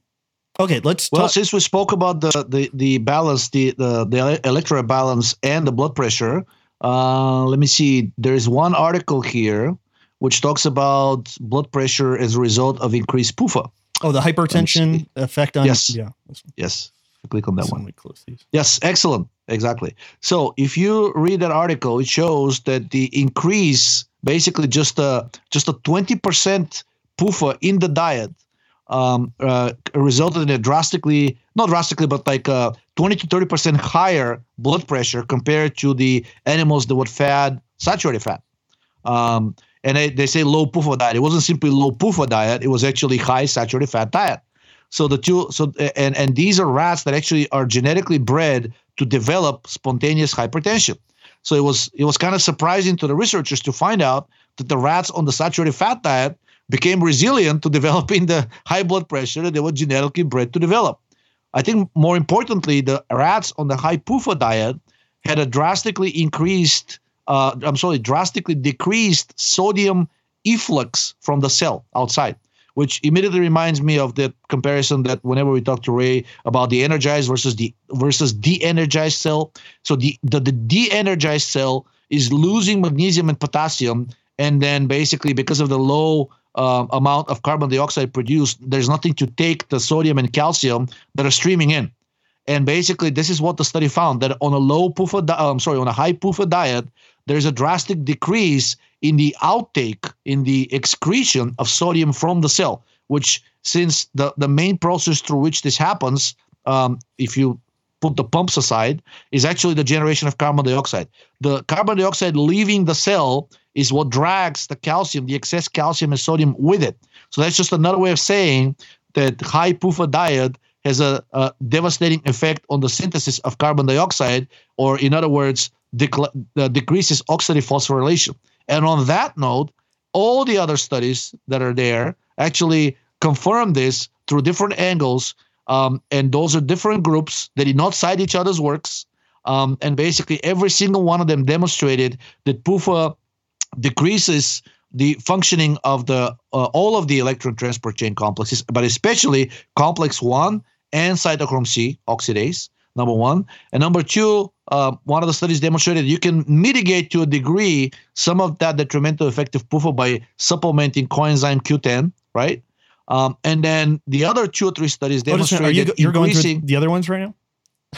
okay, let's Well, talk. since we spoke about the the the balance, the the the balance and the blood pressure, uh, let me see. There's one article here which talks about blood pressure as a result of increased PUFA. Oh, the hypertension effect on Yes. yeah. Yes, click on that So one. let me close these. Yes, excellent. Exactly. So if you read that article, it shows that the increase, basically just a just a twenty percent PUFA in the diet, um, uh, resulted in a drastically, not drastically, but like a twenty to thirty percent higher blood pressure compared to the animals that were fed saturated fat. Um, and they, they say low PUFA diet. It wasn't simply low PUFA diet; it was actually high saturated fat diet. So the two, so and and these are rats that actually are genetically bred to develop spontaneous hypertension. So it was it was kind of surprising to the researchers to find out that the rats on the saturated fat diet became resilient to developing the high blood pressure that they were genetically bred to develop. I think more importantly, the rats on the high PUFA diet had a drastically increased, uh, I'm sorry, drastically decreased sodium efflux from the cell outside, which immediately reminds me of the comparison that whenever we talk to Ray about the energized versus the versus de-energized cell. So the the, the de-energized cell is losing magnesium and potassium, and then basically because of the low um, amount of carbon dioxide produced, there's nothing to take the sodium and calcium that are streaming in. And basically, this is what the study found that on a low PUFA, di- um, sorry, on a high PUFA diet, there's a drastic decrease in the outtake, in the excretion of sodium from the cell. Which, since the the main process through which this happens, um, if you put the pumps aside, is actually the generation of carbon dioxide. The carbon dioxide leaving the cell is what drags the calcium, the excess calcium and sodium with it. So that's just another way of saying that high PUFA diet has a, a devastating effect on the synthesis of carbon dioxide, or in other words, decl- uh, decreases oxidative phosphorylation. And on that note, all the other studies that are there actually confirm this through different angles. Um, and those are different groups. They did not cite each other's works. Um, and basically, every single one of them demonstrated that PUFA decreases the functioning of the uh, all of the electron transport chain complexes, but especially complex one and cytochrome C oxidase. Number one, and number two, uh, one of the studies demonstrated you can mitigate to a degree some of that detrimental effect of PUFA by supplementing coenzyme Q10, right? Um, and then the other two or three studies demonstrated Are you, are going through the other ones right now.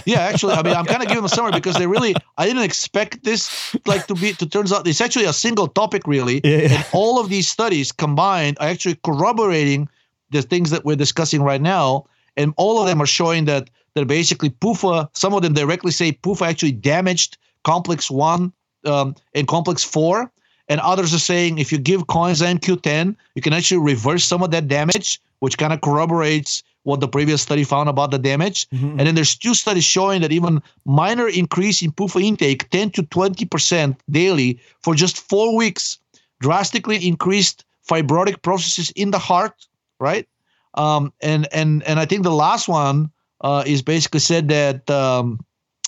Yeah, actually, I mean, I'm kind of giving a summary because they really, I didn't expect this like to be. To turns out, it's actually a single topic, really, yeah, yeah. and all of these studies combined are actually corroborating the things that we're discussing right now, and all of them are showing that that basically PUFA. Some of them directly say PUFA actually damaged complex one um, and complex four, and others are saying if you give coenzyme Q10, you can actually reverse some of that damage, which kind of corroborates what the previous study found about the damage. Mm-hmm. And then there's two studies showing that even minor increase in PUFA intake, 10 to 20% daily for just four weeks, drastically increased fibrotic processes in the heart, right? Um, and and and I think the last one uh, is basically said that um,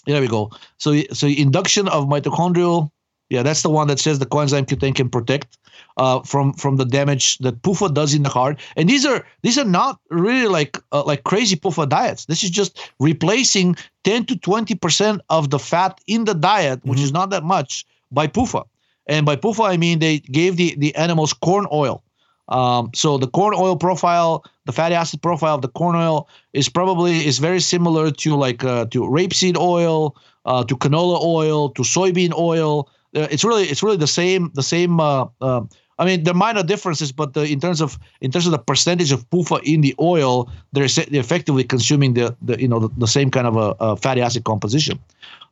there we go. So so induction of mitochondrial yeah, that's the one that says the coenzyme Q10 can protect uh, from from the damage that PUFA does in the heart. And these are these are not really like uh, like crazy PUFA diets. This is just replacing 10 to 20 percent of the fat in the diet, which mm-hmm. is not that much, by PUFA. And by PUFA, I mean they gave the the animals corn oil. Um, so the corn oil profile, the fatty acid profile of the corn oil is probably is very similar to like uh, to rapeseed oil, uh, to canola oil, to soybean oil uh, it's really it's really the same the same. Uh, uh, I mean, there are minor differences, but the, in terms of in terms of the percentage of PUFA in the oil, they're, they're effectively consuming the, the you know the, the same kind of a, a fatty acid composition.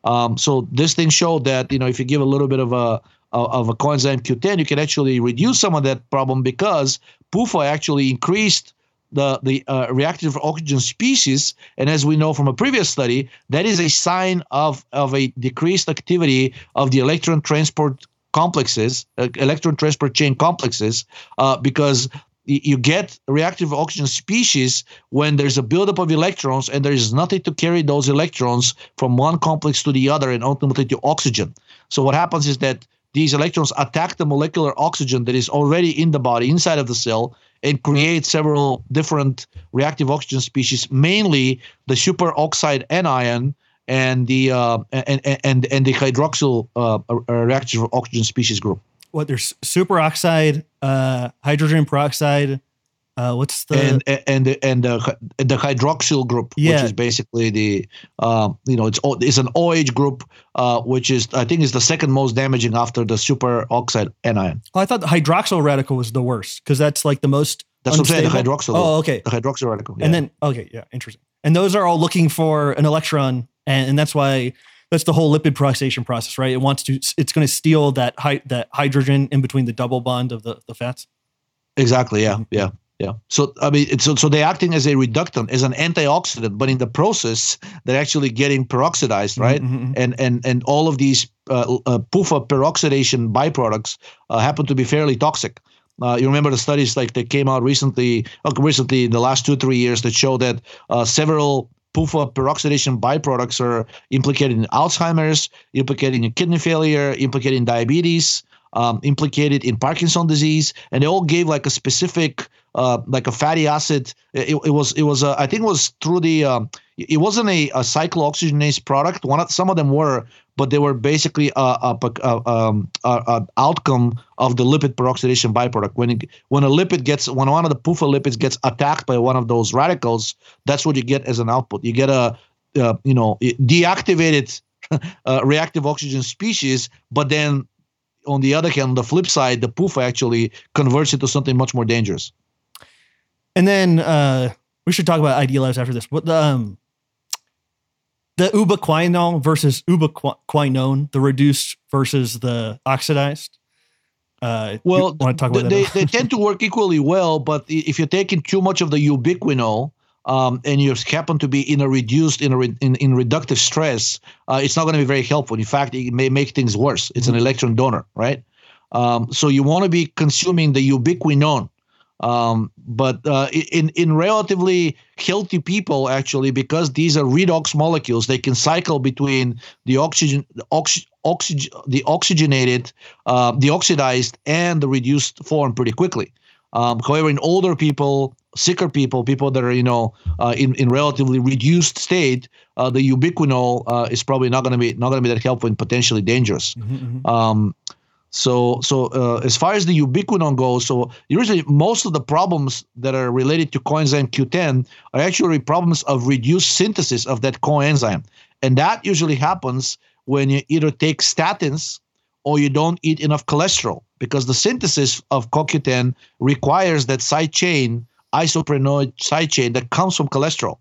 Um, so this thing showed that you know if you give a little bit of a of a coenzyme Q10, you can actually reduce some of that problem because PUFA actually increased the the uh, reactive oxygen species, and as we know from a previous study, that is a sign of of a decreased activity of the electron transport complexes, uh, electron transport chain complexes, uh, because you get reactive oxygen species when there's a buildup of electrons and there is nothing to carry those electrons from one complex to the other and ultimately to oxygen. So what happens is that these electrons attack the molecular oxygen that is already in the body inside of the cell and create several different reactive oxygen species, mainly the superoxide anion and the uh, and, and and the hydroxyl uh, reactive oxygen species group. What there's superoxide, uh, hydrogen peroxide, uh, what's the and and and the the hydroxyl group, yeah. which is basically the uh, you know it's it's an OH group, uh, which is I think is the second most damaging after the superoxide anion. Oh, I thought the hydroxyl radical was the worst because that's like the most. That's unstable. what I'm saying. The hydroxyl. Oh, okay. The hydroxyl radical. Yeah. And then okay, yeah, interesting. And those are all looking for an electron, and, and that's why that's the whole lipid peroxidation process, right? It wants to it's going to steal that hi, that hydrogen in between the double bond of the the fats. Exactly. Yeah. Yeah. Yeah. So I mean, so so they're acting as a reductant, as an antioxidant, but in the process, they're actually getting peroxidized, right? Mm-hmm. mm-hmm. And and and all of these uh, uh, PUFA peroxidation byproducts uh, happen to be fairly toxic. Uh, you remember the studies like that came out recently, uh, recently in the last two three years that show that uh, several PUFA peroxidation byproducts are implicated in Alzheimer's, implicated in kidney failure, implicated in diabetes, um, implicated in Parkinson disease, and they all gave like a specific, uh, like a fatty acid. It, it was it was uh, I think it was through the um, it wasn't a, a cyclooxygenase product. One of, some of them were, but they were basically a, a, a, um, a, outcome of the lipid peroxidation byproduct. When it, when a lipid gets when one of the PUFA lipids gets attacked by one of those radicals, that's what you get as an output. You get a uh, you know deactivated uh, reactive oxygen species, but then on the other hand, on the flip side, the PUFA actually converts it to something much more dangerous. And then uh, we should talk about Idealabs after this. What um, the ubiquinol versus ubiquinone, the reduced versus the oxidized. Uh, well, want to talk about they, they tend to work equally well, but if you're taking too much of the ubiquinol, um, and you happen to be in a reduced in a re, in, in reductive stress, uh, it's not going to be very helpful. In fact, it may make things worse. It's mm-hmm. an electron donor, right? Um, so you want to be consuming the ubiquinone. Um, but uh, in in relatively healthy people, actually, because these are redox molecules, they can cycle between the oxygen, oxy, oxygen, the oxygenated, uh, the oxidized, and the reduced form pretty quickly. Um, however, in older people, sicker people, people that are you know uh, in in relatively reduced state, uh, the ubiquinol uh, is probably not going to be not going to be that helpful and potentially dangerous. Mm-hmm, mm-hmm. Um, so so uh, as far as the ubiquinol goes, so usually most of the problems that are related to coenzyme Q10 are actually problems of reduced synthesis of that coenzyme, and that usually happens when you either take statins or you don't eat enough cholesterol because the synthesis of CoQ10 requires that side chain isoprenoid side chain that comes from cholesterol.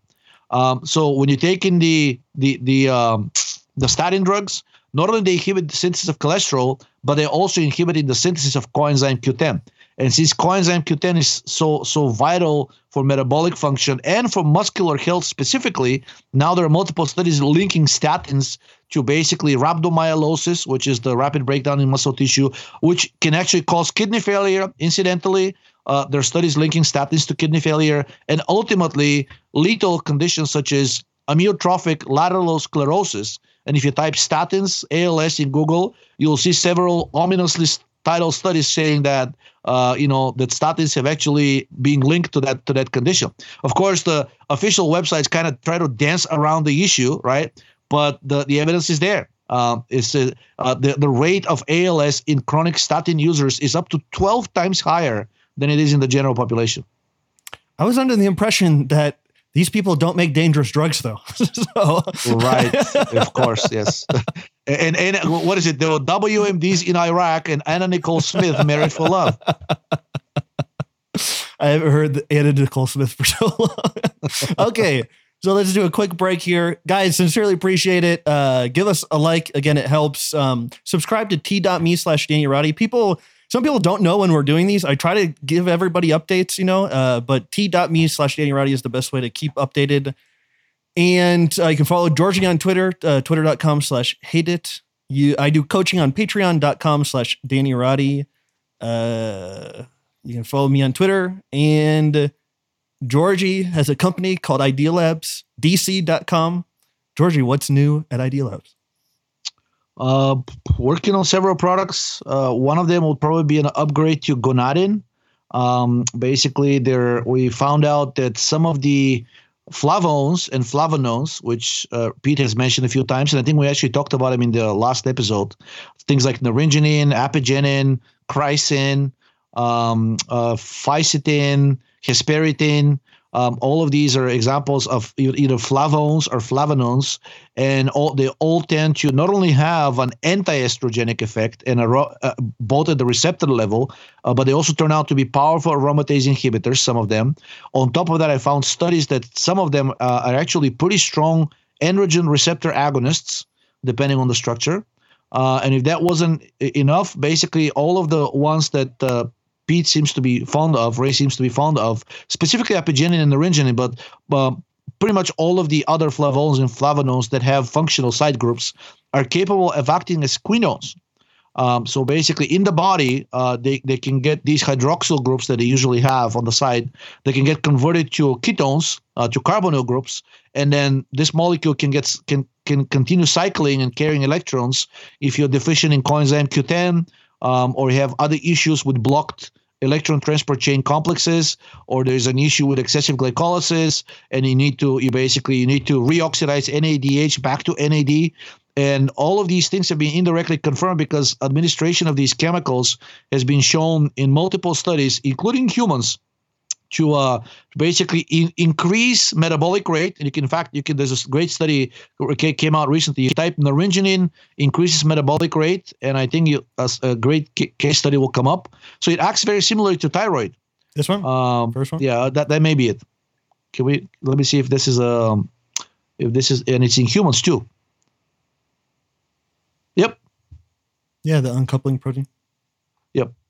Um, so when you take in the the the um, the statin drugs, not only they inhibit the synthesis of cholesterol, but they also inhibit the synthesis of coenzyme Q10. And since coenzyme Q10 is so so vital for metabolic function and for muscular health specifically, now there are multiple studies linking statins to basically rhabdomyolysis, which is the rapid breakdown in muscle tissue, which can actually cause kidney failure. Incidentally, uh, there are studies linking statins to kidney failure and ultimately lethal conditions such as amyotrophic lateral sclerosis. And if you type statins ALS in Google, you'll see several ominously titled studies saying that uh, you know that statins have actually been linked to that to that condition. Of course, the official websites kind of try to dance around the issue, right? But the, the evidence is there. Uh, uh, uh, the the rate of ALS in chronic statin users is up to 12 times higher than it is in the general population. I was under the impression that these people don't make dangerous drugs, though. so. Right, of course, yes. and, and what is it? There were WMDs in Iraq and Anna Nicole Smith married for love. I haven't heard Anna Nicole Smith for so long. okay. So let's do a quick break here. Guys, sincerely appreciate it. Uh, give us a like. Again, it helps. Um, subscribe to t.me slash Danny Roddy. People some people don't know when we're doing these. I try to give everybody updates, you know, uh, but t.me slash Danny Roddy is the best way to keep updated. And uh, you can follow Georgi on Twitter, uh, twitter.com slash hate it. You, I do coaching on patreon.com slash Danny Roddy. Uh, you can follow me on Twitter. And Georgi has a company called Idealabs, dc.com. Georgi, what's new at Idealabs? Uh, working on several products. Uh, one of them will probably be an upgrade to gonadin. Um, basically, there we found out that some of the flavones and flavonones, which uh, Peat has mentioned a few times, and I think we actually talked about them in the last episode. Things like naringenin, apigenin, chrysin, um, uh, fisetin, hesperetin, um, all of these are examples of either flavones or flavonones, and all, they all tend to not only have an anti-estrogenic effect and a, uh, both at the receptor level, uh, but they also turn out to be powerful aromatase inhibitors. Some of them. On top of that, I found studies that some of them uh, are actually pretty strong androgen receptor agonists, depending on the structure. Uh, and if that wasn't enough, basically all of the ones that uh, Peat seems to be fond of, Ray seems to be fond of, specifically apigenin and naringenin, but uh, pretty much all of the other flavones and flavonones that have functional side groups are capable of acting as quinones. Um, so basically, in the body, uh, they, they can get these hydroxyl groups that they usually have on the side. They can get converted to ketones, uh, to carbonyl groups, and then this molecule can get can can continue cycling and carrying electrons if you're deficient in coenzyme Q10 um, or you have other issues with blocked electron transport chain complexes or there's an issue with excessive glycolysis and you need to you basically you need to reoxidize NADH back to NAD and all of these things have been indirectly confirmed because administration of these chemicals has been shown in multiple studies including humans to uh, basically in, increase metabolic rate. And you can, in fact, you can. There's a great study came out recently. You type naringenin increases metabolic rate, and I think you, a, a great case study will come up. So it acts very similar to thyroid. This one, um, first one. Yeah, that that may be it. Can we? Let me see if this is a. Um, if this is and it's in humans too. Yep. Yeah, the uncoupling protein.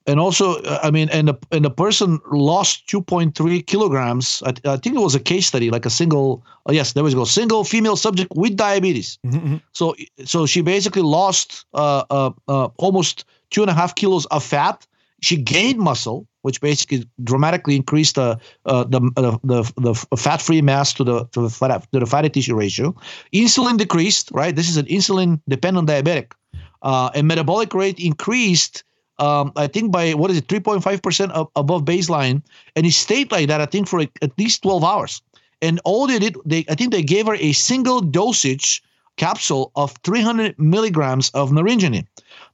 And also, uh, I mean, and the and the person lost 2.3 kilograms. I, I think it was a case study, like a single. Oh yes, there was go. Single female subject with diabetes. Mm-hmm. So so she basically lost uh, uh, uh, almost two and a half kilos of fat. She gained muscle, which basically dramatically increased the uh, the, uh, the the fat free mass to the to the fat to the fatty tissue ratio. Insulin decreased. Right. This is an insulin dependent diabetic, uh, and metabolic rate increased um, I think by what is it, 3.5% above baseline. And he stayed like that, I think, for at least 12 hours. And all they did, they I think they gave her a single dosage capsule of 300 milligrams of naringenin.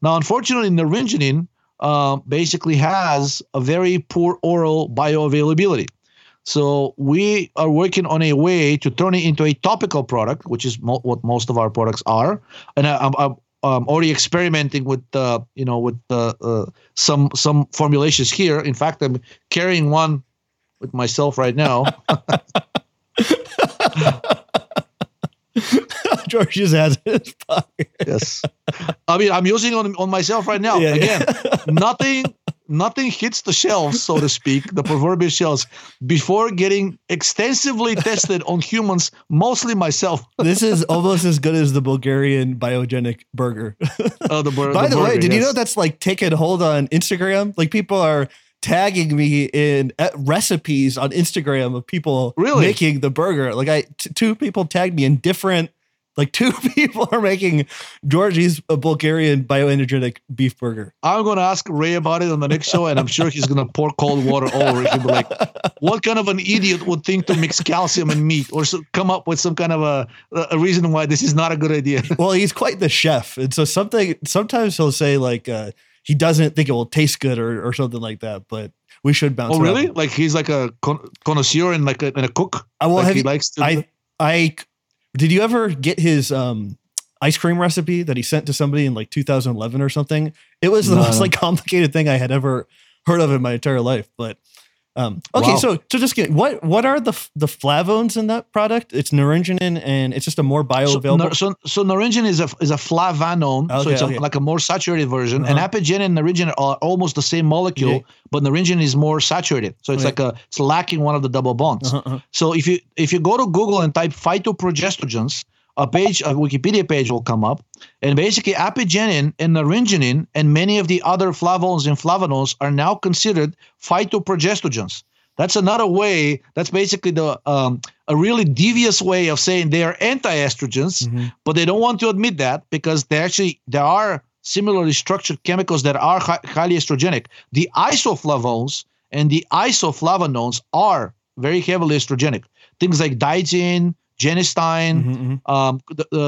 Now, unfortunately, naringenin uh, basically has a very poor oral bioavailability. So we are working on a way to turn it into a topical product, which is mo- what most of our products are. And I, I, um, already experimenting with uh, you know with uh, uh, some some formulations here. In fact, I'm carrying one with myself right now. George just has it in his pocket. Yes, I mean I'm using on on myself right now. Yeah, Again, yeah. nothing nothing hits the shelves, so to speak, the proverbial shelves, before getting extensively tested on humans, mostly myself. this is almost as good as the Bulgarian biogenic burger. Oh, the, bur- By the, the way, did yes. you know that's like taking hold on Instagram? Like people are tagging me in uh, recipes on Instagram of people Really? making the burger. Like I, t- two people tagged me in different. Like two people are making Georgi's a Bulgarian bioenergetic beef burger. I'm going to ask Ray about it on the next show, and I'm sure he's going to pour cold water over it. He'll be like, "What kind of an idiot would think to mix calcium and meat, or so, come up with some kind of a a reason why this is not a good idea?" well, he's quite the chef, and so something sometimes he'll say like uh, he doesn't think it will taste good or or something like that. But we should bounce. Oh, really? Like he's like a con- connoisseur and like a, and a cook. I will like have he you, likes to. I I did you ever get his um ice cream recipe that he sent to somebody in like 2011 or something? It was the No, most like complicated thing I had ever heard of in my entire life. But um okay, Wow. so so just get what what are the the flavones in that product? It's naringenin and it's just a more bioavailable. so, so naringenin is a is a flavanone, so Okay, it's a, like a more saturated version. And Uh-huh. apigenin and naringenin are almost the same molecule, Yeah. but naringenin is more saturated. So it's Okay. like a it's lacking one of the double bonds. Uh-huh, uh-huh. So if you if you go to Google and type phytoprogestogens, a page, a Wikipedia page will come up, and basically apigenin and naringenin and many of the other flavones and flavonols are now considered phytoprogestogens. That's another way. That's basically the um, a really devious way of saying they are anti-estrogens, Mhm. but they don't want to admit that because they actually there are similarly structured chemicals that are hi- highly estrogenic. The isoflavones and the isoflavonones are very heavily estrogenic. Things like digoxin, genistein, Mhm, mhm. um, the, the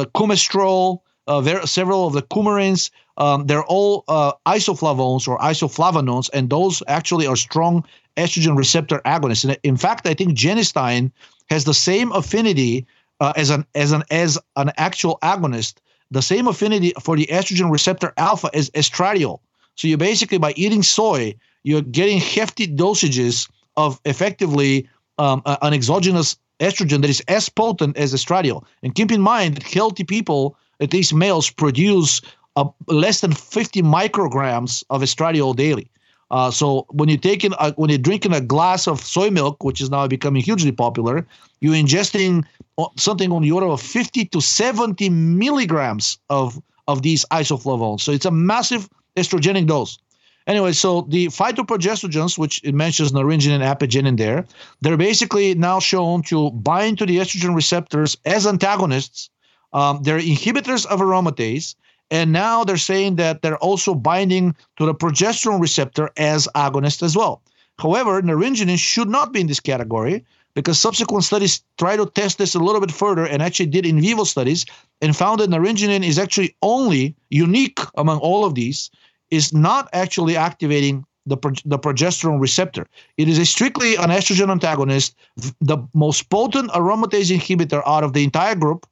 uh, there several of the coumarins. Um, they're all uh, isoflavones or isoflavonones, and those actually are strong estrogen receptor agonists. And in fact, I think genistein has the same affinity uh, as an as an as an actual agonist, the same affinity for the estrogen receptor alpha as estradiol. So you basically by eating soy, you're getting hefty dosages of effectively um, an exogenous estrogen that is as potent as estradiol. And keep in mind that healthy people, at least males, produce uh, less than 50 micrograms of estradiol daily. Uh, so when you're taking a, when you're drinking a glass of soy milk, which is now becoming hugely popular, you're ingesting something on the order of 50 to 70 milligrams of of these isoflavones. So it's a massive estrogenic dose. Anyway, so the phytoprogestogens, which it mentions naringenin and apigenin there, they're basically now shown to bind to the estrogen receptors as antagonists. Um, they're inhibitors of aromatase, and now they're saying that they're also binding to the progesterone receptor as agonists as well. However, naringenin should not be in this category because subsequent studies try to test this a little bit further and actually did in vivo studies and found that naringenin is actually only unique among all of these is not actually activating the, pro- the progesterone receptor. It is a strictly an estrogen antagonist, the most potent aromatase inhibitor out of the entire group,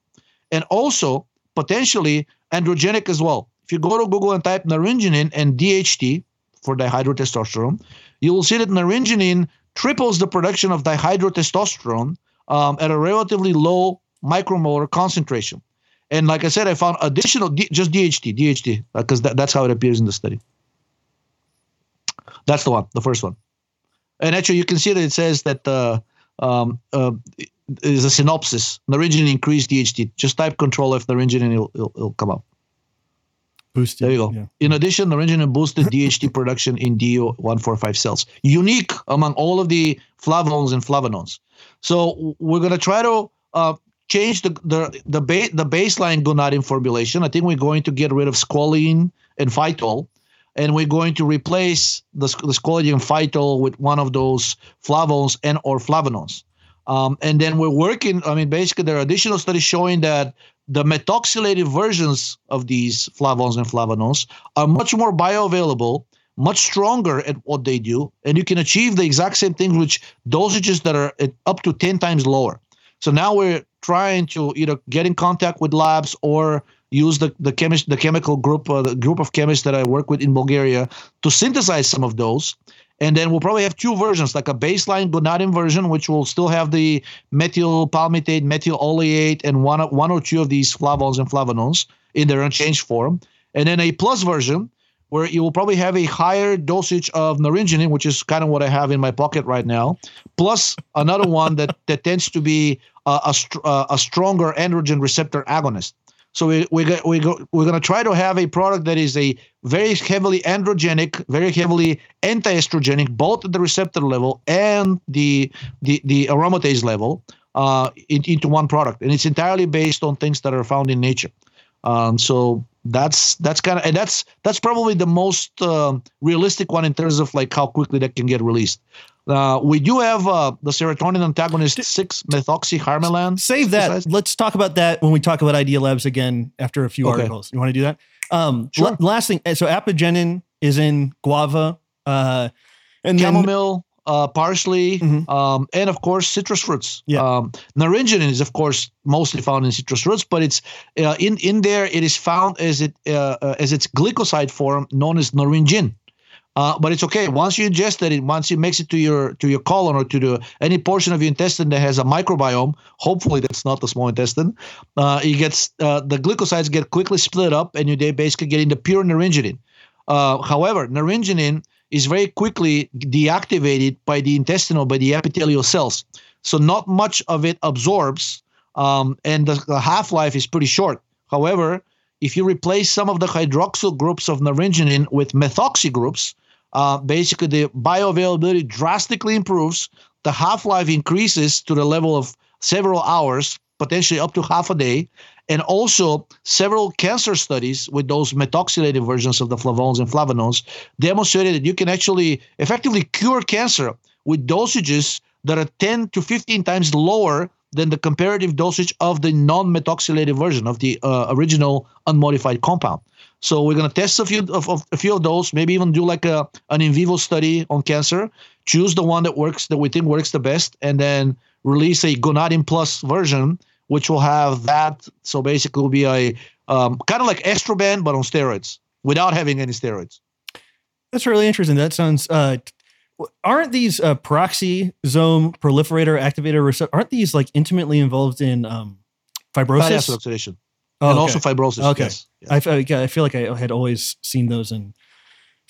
and also potentially androgenic as well. If you go to Google and type naringenin and DHT for dihydrotestosterone, you will see that naringenin triples the production of dihydrotestosterone um, at a relatively low micromolar concentration. And like I said, I found additional D, just DHT, DHT, because that, that's how it appears in the study. That's the one, the first one. And actually, you can see that it says that uh, um, uh, is a synopsis. Naringenin increased DHT. Just type Control F naringenin, it'll, it'll, it'll come up. Boosted. There you go. Yeah. In addition, naringenin boosted DHT production in DU145 cells, unique among all of the flavonols and flavanones. So we're going to try to uh, change the the the, ba- the baseline gonadin formulation. I think we're going to get rid of squalene and phytol, and we're going to replace the, the squalene and phytol with one of those flavones and or flavanones. Um, and then we're working. I mean, basically, there are additional studies showing that the methoxylated versions of these flavones and flavanones are much more bioavailable, much stronger at what they do, and you can achieve the exact same things with dosages that are up to 10 times lower. So now we're trying to either get in contact with labs or use the the chemist the chemical group uh, the group of chemists that I work with in Bulgaria to synthesize some of those and then we'll probably have two versions, like a baseline gonadin version, which will still have the methyl palmitate, methyl oleate, and one, one or two of these flavones and flavanones in their unchanged form. And then a plus version, where you will probably have a higher dosage of naringenin, which is kind of what I have in my pocket right now, plus another one that, that tends to be a, a, a stronger androgen receptor agonist. So we we we go, we're going to try to have a product that is a very heavily androgenic, very heavily anti-estrogenic, both at the receptor level and the the, the aromatase level, uh, in, into one product, and it's entirely based on things that are found in nature. Um, so that's that's kind of and that's that's probably the most uh, realistic one in terms of like how quickly that can get released. Uh, we do have uh, the serotonin antagonist six methoxyharmalan. Save that. Let's talk about that when we talk about Idea Labs again after a few okay. articles. You want to do that? Um, sure. L- last thing. So apigenin is in guava, uh, and chamomile, then, uh, parsley, mm-hmm. um, and of course citrus fruits. Yeah. Um, naringenin is of course mostly found in citrus fruits, but it's uh, in in there. It is found as it uh, uh, as its glycoside form known as naringin. Uh, but it's okay once you ingest it. Once it makes it to your to your colon or to the any portion of your intestine that has a microbiome. Hopefully, that's not the small intestine. Uh, it gets uh, the glycosides get quickly split up, and you they basically get into pure naringenin. Uh, however, naringenin is very quickly deactivated by the intestinal by the epithelial cells, so not much of it absorbs, um, and the, the half life is pretty short. However, if you replace some of the hydroxyl groups of naringenin with methoxy groups, uh, basically the bioavailability drastically improves. The half life increases to the level of several hours, potentially up to half a day. And also, several cancer studies with those methoxylated versions of the flavones and flavanones demonstrated that you can actually effectively cure cancer with dosages that are 10 to 15 times lower than the comparative dosage of the non-methoxylated version of the uh, original unmodified compound. So we're going to test a few of, of, a few of those, maybe even do like a an in vivo study on cancer. Choose the one that works that we think works the best, and then release a gonadin plus version, which will have that. So basically, will be a um, kind of like estroban but on steroids without having any steroids. That's really interesting. That sounds. Uh, aren't these uh, peroxisome proliferator activator receptor? Aren't these like intimately involved in um, fibrosis? oxidation. Oh, and okay. also fibrosis. Okay. Yes. I, I feel like I had always seen those in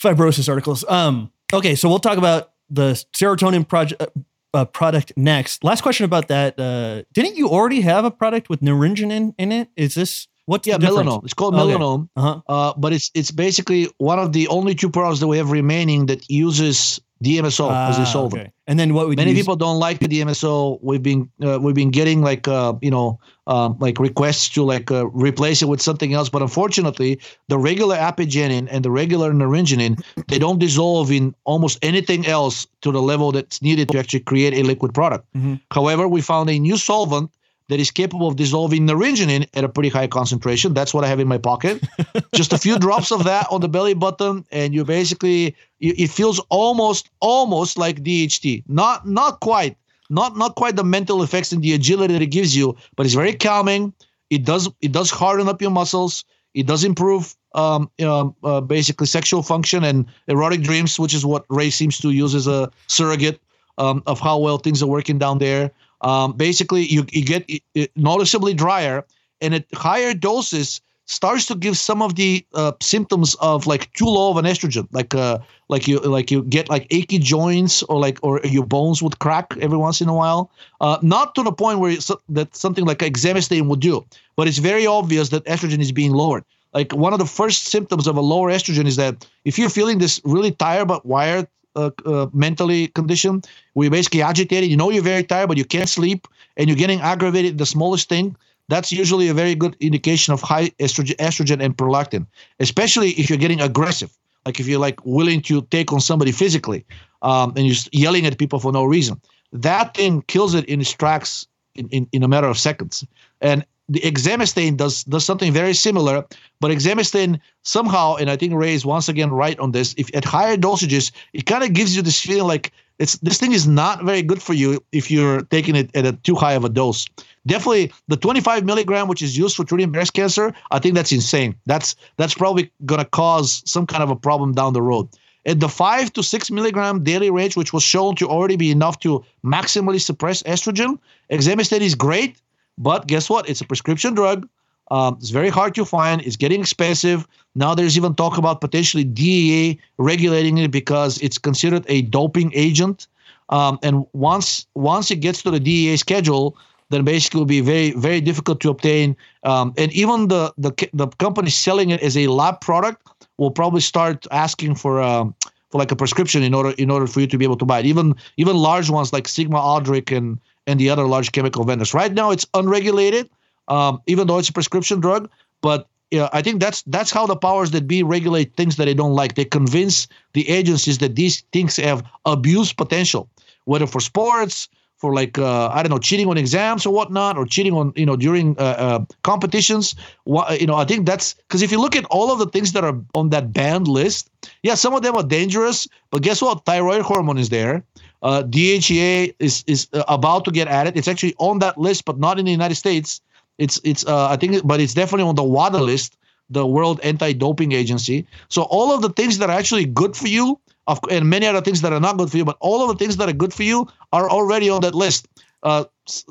fibrosis articles. Um, okay, so we'll talk about the serotonin project. Uh, uh, product next. Last question about that. Uh, didn't you already have a product with naringenin in it? Is this what's yeah melanome? It's called okay. uh-huh. uh, but it's it's basically one of the only two products that we have remaining that uses DMSO ah, as a solvent. Okay. And then what we many people don't like the DMSO. We've been uh, we've been getting like uh, you know um, like requests to like uh, replace it with something else. But unfortunately, the regular apigenin and the regular naringenin they don't dissolve in almost anything else to the level that's needed to actually create a liquid product. Mm-hmm. However, we found a new solvent that is capable of dissolving naringenin at a pretty high concentration. That's what I have in my pocket. Just a few drops of that on the belly button, and you basically it feels almost almost like DHT. Not not quite, not not quite the mental effects and the agility that it gives you, but it's very calming. It does it does harden up your muscles. It does improve um, you know, uh, basically sexual function and erotic dreams, which is what Ray seems to use as a surrogate um, of how well things are working down there. Um, basically, you, you get noticeably drier, and at higher doses, starts to give some of the uh, symptoms of like too low of an estrogen, like uh, like you like you get like achy joints or like or your bones would crack every once in a while. Uh, not to the point where it's, that something like exemestane would do, but it's very obvious that estrogen is being lowered. Like one of the first symptoms of a lower estrogen is that if you're feeling this really tired but wired uh, uh, mentally condition, where you're basically agitated, you know you're very tired but you can't sleep, and you're getting aggravated the smallest thing that's usually a very good indication of high estrogen, estrogen and prolactin, especially if you're getting aggressive, like if you're like willing to take on somebody physically, um, and you're yelling at people for no reason. That thing kills it in its tracks in, in, in a matter of seconds. And the exemestane does does something very similar, but exemestane somehow, and I think Ray is once again right on this. If at higher dosages, it kind of gives you this feeling like it's this thing is not very good for you if you're taking it at a too high of a dose. Definitely the 25 milligram, which is used for treating breast cancer, I think that's insane. That's that's probably gonna cause some kind of a problem down the road. At the five to six milligram daily range, which was shown to already be enough to maximally suppress estrogen, exemestane is great, but guess what? It's a prescription drug. Um, it's very hard to find. It's getting expensive. Now there's even talk about potentially DEA regulating it because it's considered a doping agent. Um, and once once it gets to the DEA schedule, then basically will be very very difficult to obtain. Um, and even the the the company selling it as a lab product will probably start asking for um, for like a prescription in order in order for you to be able to buy it. Even even large ones like Sigma Aldrich and and the other large chemical vendors. Right now, it's unregulated, um, even though it's a prescription drug. But I think that's that's how the powers that be regulate things that they don't like. They convince the agencies that these things have abuse potential, whether for sports, for like uh, I don't know, cheating on exams or whatnot, or cheating on you know during uh, uh, competitions. You know, I think that's because if you look at all of the things that are on that banned list, yeah, some of them are dangerous, but guess what? Thyroid hormone is there. Uh, DHEA is is uh, about to get added. It's actually on that list, but not in the United States. It's it's uh, I think, but it's definitely on the WADA list, the World Anti-Doping Agency. So all of the things that are actually good for you, of, and many other things that are not good for you, but all of the things that are good for you are already on that list. Uh,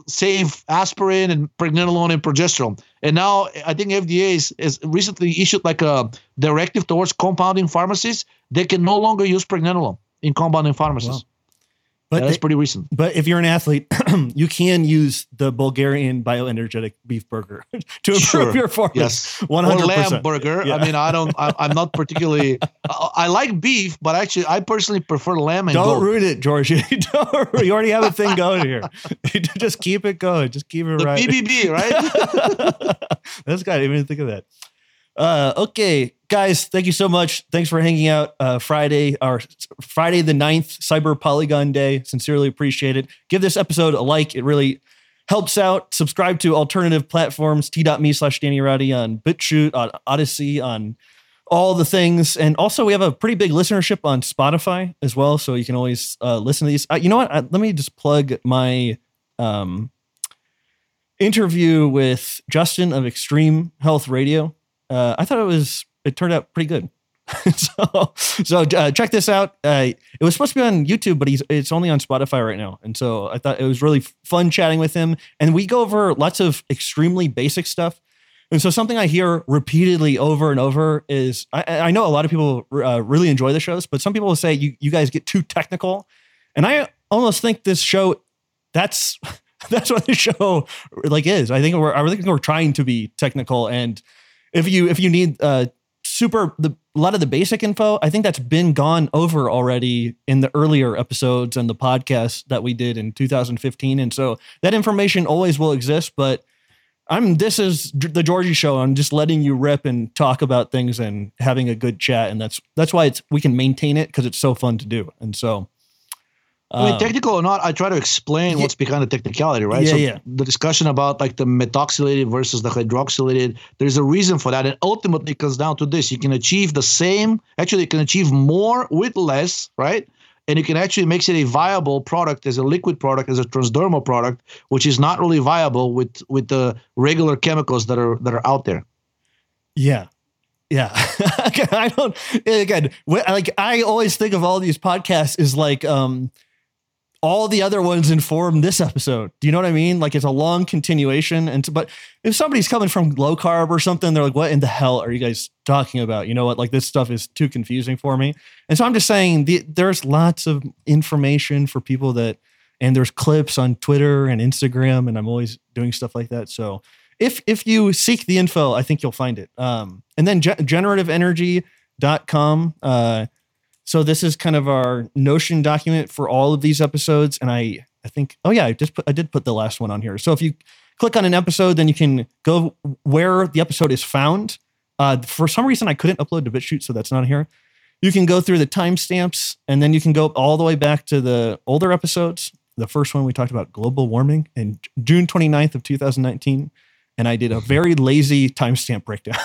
save aspirin and pregnenolone and progesterone. And now I think FDA is, is recently issued like a directive towards compounding pharmacies. They can no longer use pregnenolone in compounding pharmacies. Wow. But yeah, that's pretty recent. But if you're an athlete, you can use the Bulgarian bioenergetic beef burger to improve sure. your performance. Yes, one hundred lamb burger. Yeah. I mean, I don't. I, am not particularly. I, I, like beef, but actually, I personally prefer lamb. And don't goat. ruin it, George. you, you already have a thing going here. Just keep it going. Just keep it the right. BBB, right? that's good. I didn't even think of that. Uh, okay, guys, thank you so much. Thanks for hanging out uh, Friday, our Friday the 9th, Cyber Polygon Day. Sincerely appreciate it. Give this episode a like. It really helps out. Subscribe to alternative platforms, t.me slash Danny Roddy on BitChute, on Odyssey, on all the things. And also, we have a pretty big listenership on Spotify as well. So you can always uh, listen to these. Uh, you know what? Uh, let me just plug my um, interview with Justin of Extreme Health Radio uh, I thought it was it turned out pretty good. so so uh, check this out. Uh, it was supposed to be on YouTube, but he's it's only on Spotify right now. And so I thought it was really fun chatting with him. And we go over lots of extremely basic stuff. And so something I hear repeatedly over and over is I, I know a lot of people uh, really enjoy the shows, but some people will say you you guys get too technical. And I almost think this show that's that's what the show like is. I think we're I think we're trying to be technical and if you if you need uh super the a lot of the basic info, I think that's been gone over already in the earlier episodes and the podcast that we did in 2015. And so that information always will exist, but I'm this is the Georgie show. I'm just letting you rip and talk about things and having a good chat. And that's that's why it's we can maintain it because it's so fun to do. And so I mean, um, technical or not, I try to explain yeah, what's behind the technicality, right? Yeah, so yeah. The discussion about like the methoxylated versus the hydroxylated, there's a reason for that. And ultimately, it comes down to this you can achieve the same, actually, you can achieve more with less, right? And you can actually make it a viable product as a liquid product, as a transdermal product, which is not really viable with with the regular chemicals that are that are out there. Yeah, yeah, I don't. Again, like I always think of all these podcasts is like um all the other ones inform this episode. Do you know what I mean? Like it's a long continuation. And but if somebody's coming from low carb or something, they're like, "What in the hell are you guys talking about?" You know what? Like this stuff is too confusing for me. And so I'm just saying, the, there's lots of information for people that, and there's clips on Twitter and Instagram, and I'm always doing stuff like that. So if if you seek the info, I think you'll find it. Um, and then ge- generativeenergy.com. Uh, so this is kind of our Notion document for all of these episodes, and I I think oh yeah I just put, I did put the last one on here. So if you click on an episode, then you can go where the episode is found. Uh, for some reason, I couldn't upload to BitChute, so that's not here. You can go through the timestamps, and then you can go all the way back to the older episodes. The first one we talked about global warming in June 29th of 2019, and I did a very lazy timestamp breakdown.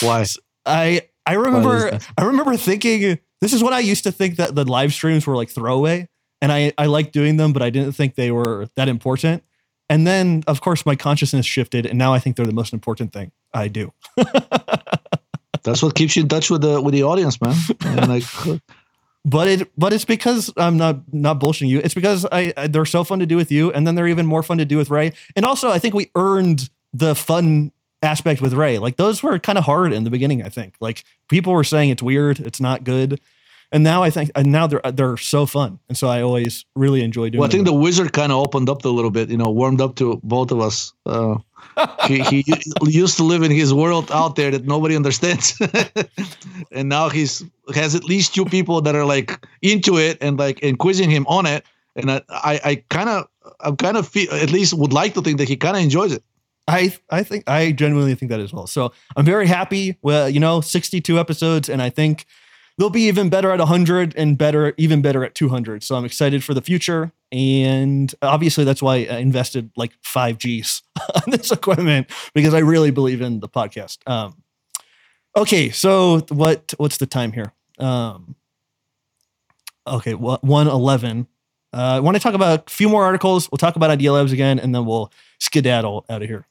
Why? I I remember I remember thinking this is what I used to think that the live streams were like throwaway and I I liked doing them but I didn't think they were that important. And then of course my consciousness shifted and now I think they're the most important thing I do. That's what keeps you in touch with the with the audience, man. And like but it but it's because I'm not not bullshitting you. It's because I, I they're so fun to do with you and then they're even more fun to do with Ray. And also I think we earned the fun aspect with Ray. Like those were kind of hard in the beginning. I think like people were saying it's weird, it's not good, and now I think and now they're they're so fun, and so I always really enjoy doing. Well, I think the wizard kind of opened up a little bit, you know, warmed up to both of us. Uh, he, he used to live in his world out there that nobody understands, and now he's has at least two people that are like into it and like and quizzing him on it. And I I, I kind of I'm kind of feel at least would like to think that he kind of enjoys it. I I think I genuinely think that as well. So I'm very happy. Well, you know, 62 episodes, and I think they'll be even better at 100 and better, even better at 200. So I'm excited for the future. And obviously, that's why I invested like five G's on this equipment because I really believe in the podcast. Um, okay, so what what's the time here? Um, okay, one eleven. Uh, I want to talk about a few more articles. We'll talk about Idea Labs again, and then we'll skedaddle out of here.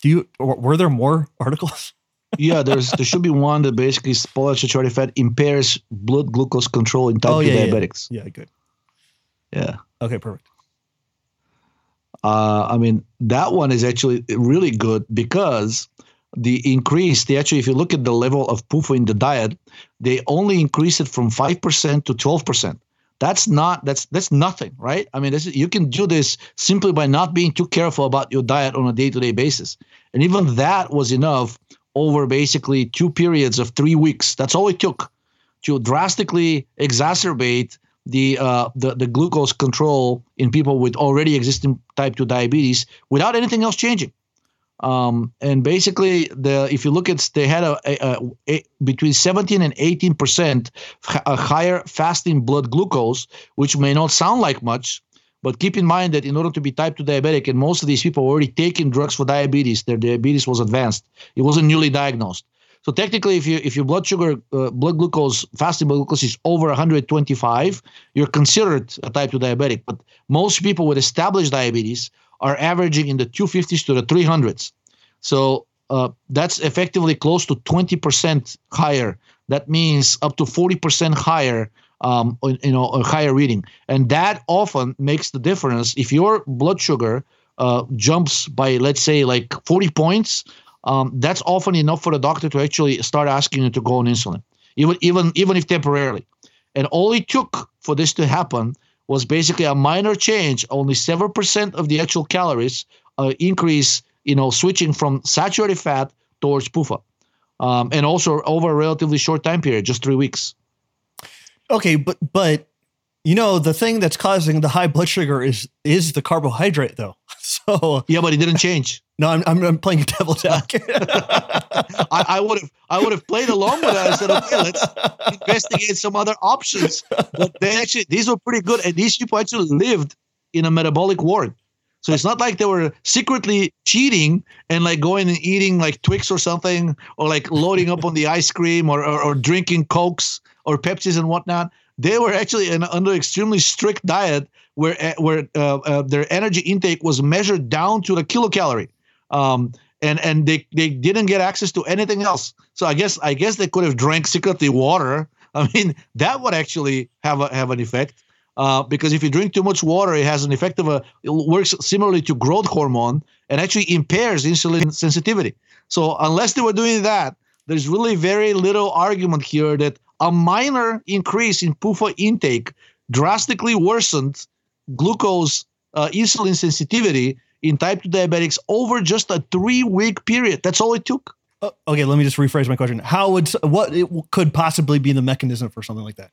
Do you were there more articles? yeah, there's there should be one that basically polyunsaturated fat impairs blood glucose control in type oh, 2 diabetics. Yeah. yeah, good. Yeah. Okay, perfect. Uh, I mean, that one is actually really good because the increase, they actually, if you look at the level of PUFA in the diet, they only increase it from 5% to 12% that's not that's that's nothing right? I mean this is, you can do this simply by not being too careful about your diet on a day-to-day basis. And even that was enough over basically two periods of three weeks. That's all it took to drastically exacerbate the uh, the, the glucose control in people with already existing type 2 diabetes without anything else changing um, and basically, the if you look at they had a, a, a between 17 and 18 percent higher fasting blood glucose, which may not sound like much, but keep in mind that in order to be type 2 diabetic, and most of these people were already taking drugs for diabetes, their diabetes was advanced. It wasn't newly diagnosed. So technically, if you if your blood sugar, uh, blood glucose, fasting blood glucose is over 125, you're considered a type 2 diabetic. But most people with established diabetes are averaging in the 250s to the 300s. So uh, that's effectively close to 20% higher. That means up to 40% higher, um, you know, a higher reading. And that often makes the difference. If your blood sugar uh, jumps by, let's say, like 40 points, um, that's often enough for the doctor to actually start asking you to go on insulin, even even even if temporarily. And all it took for this to happen was basically a minor change, only 7% of the actual calories uh, increase, you know, switching from saturated fat towards PUFA. Um, and also over a relatively short time period, just three weeks. Okay, but but you know the thing that's causing the high blood sugar is is the carbohydrate though. So yeah, but it didn't change. No, I'm I'm, I'm playing devil's advocate. I would have I would have played along with that. I said, okay, let's investigate some other options. But they actually these were pretty good, and these people actually lived in a metabolic ward. So it's not like they were secretly cheating and like going and eating like Twix or something, or like loading up on the ice cream or, or, or drinking Cokes or Pepsis and whatnot. They were actually in, under extremely strict diet where eh, where uh, uh, their energy intake was measured down to the kilocalorie. Um, and and they, they didn't get access to anything else. So I guess I guess they could have drank secretly water I mean, that would actually have a, have an effect. Uh, because if you drink too much water, it has an effect of a it works similarly to growth hormone and actually impairs insulin sensitivity. So unless they were doing that, there's really very little argument here that a minor increase in PUFA intake drastically worsened glucose uh, insulin sensitivity in type 2 diabetics over just a three week period. That's all it took. Uh, okay, let me just rephrase my question. How would what could possibly be the mechanism for something like that?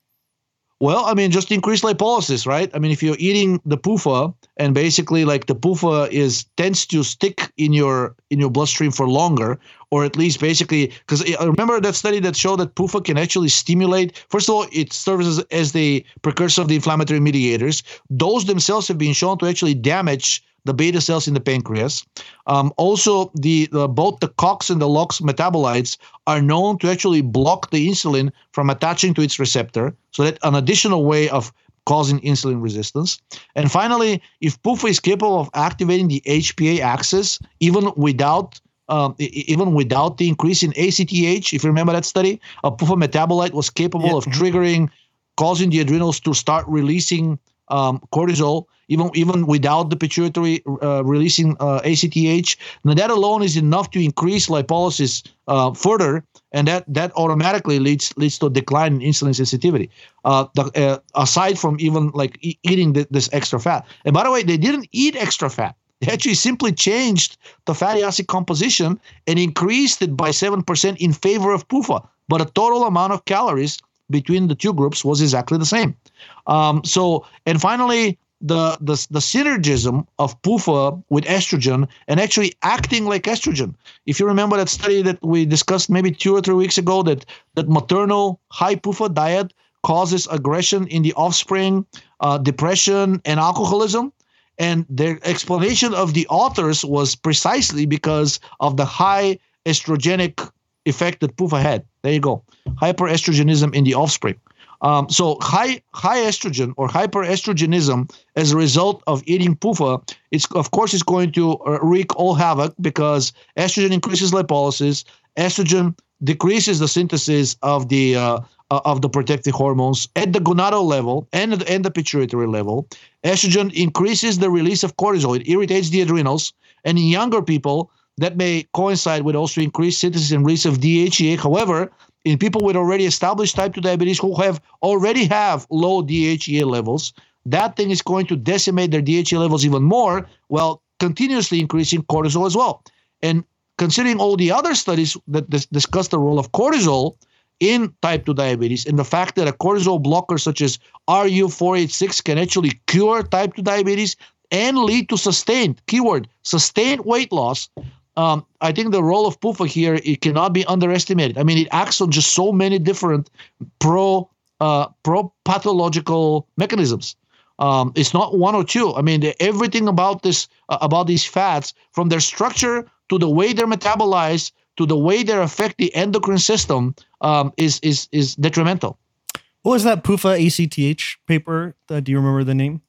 Well, I mean, just increase lipolysis, right? I mean, if you're eating the PUFA and basically like the PUFA is tends to stick in your in your bloodstream for longer, or at least basically because eh, remember that study that showed that PUFA can actually stimulate. First of all, it serves as, as the precursor of the inflammatory mediators. Those themselves have been shown to actually damage the beta cells in the pancreas. Um, also, the, the, both the COX and the LOX metabolites are known to actually block the insulin from attaching to its receptor. So that an additional way of causing insulin resistance. And finally, if PUFA is capable of activating the HPA axis even without um, even without the increase in ACTH, if you remember that study, a PUFA metabolite was capable yeah. of triggering, causing the adrenals to start releasing um, cortisol even even without the pituitary uh, releasing uh, ACTH. Now that alone is enough to increase lipolysis uh, further, and that that automatically leads leads to a decline in insulin sensitivity. Uh, the, uh, aside from even like e- eating the, this extra fat, and by the way, they didn't eat extra fat. They actually simply changed the fatty acid composition and increased it by seven percent in favor of PUFA, but the total amount of calories between the two groups was exactly the same. Um, so, and finally, the, the the synergism of PUFA with estrogen and actually acting like estrogen. If you remember that study that we discussed maybe two or three weeks ago, that that maternal high PUFA diet causes aggression in the offspring, uh, depression, and alcoholism. And their explanation of the authors was precisely because of the high estrogenic effect that PUFA had. There you go, hyperestrogenism in the offspring. Um, so high high estrogen or hyperestrogenism as a result of eating PUFA, it's of course it's going to uh, wreak all havoc because estrogen increases lipolysis, estrogen decreases the synthesis of the uh, uh, of the protective hormones at the gonadal level and the, and the pituitary level. Estrogen increases the release of cortisol. It irritates the adrenals, and in younger people that may coincide with also increased and release of DHEA. However, in people with already established type 2 diabetes who have already have low DHEA levels, that thing is going to decimate their DHEA levels even more while continuously increasing cortisol as well. And considering all the other studies that dis- discuss the role of cortisol in type 2 diabetes and the fact that a cortisol blocker such as RU486 can actually cure type 2 diabetes and lead to sustained, keyword, sustained weight loss, um, I think the role of PUFA here it cannot be underestimated. I mean, it acts on just so many different pro uh, pro pathological mechanisms. Um, it's not one or two. I mean, everything about this uh, about these fats, from their structure to the way they're metabolized to the way they affect the endocrine system, um, is is is detrimental. What was that PUFA ACTH paper? Uh, do you remember the name?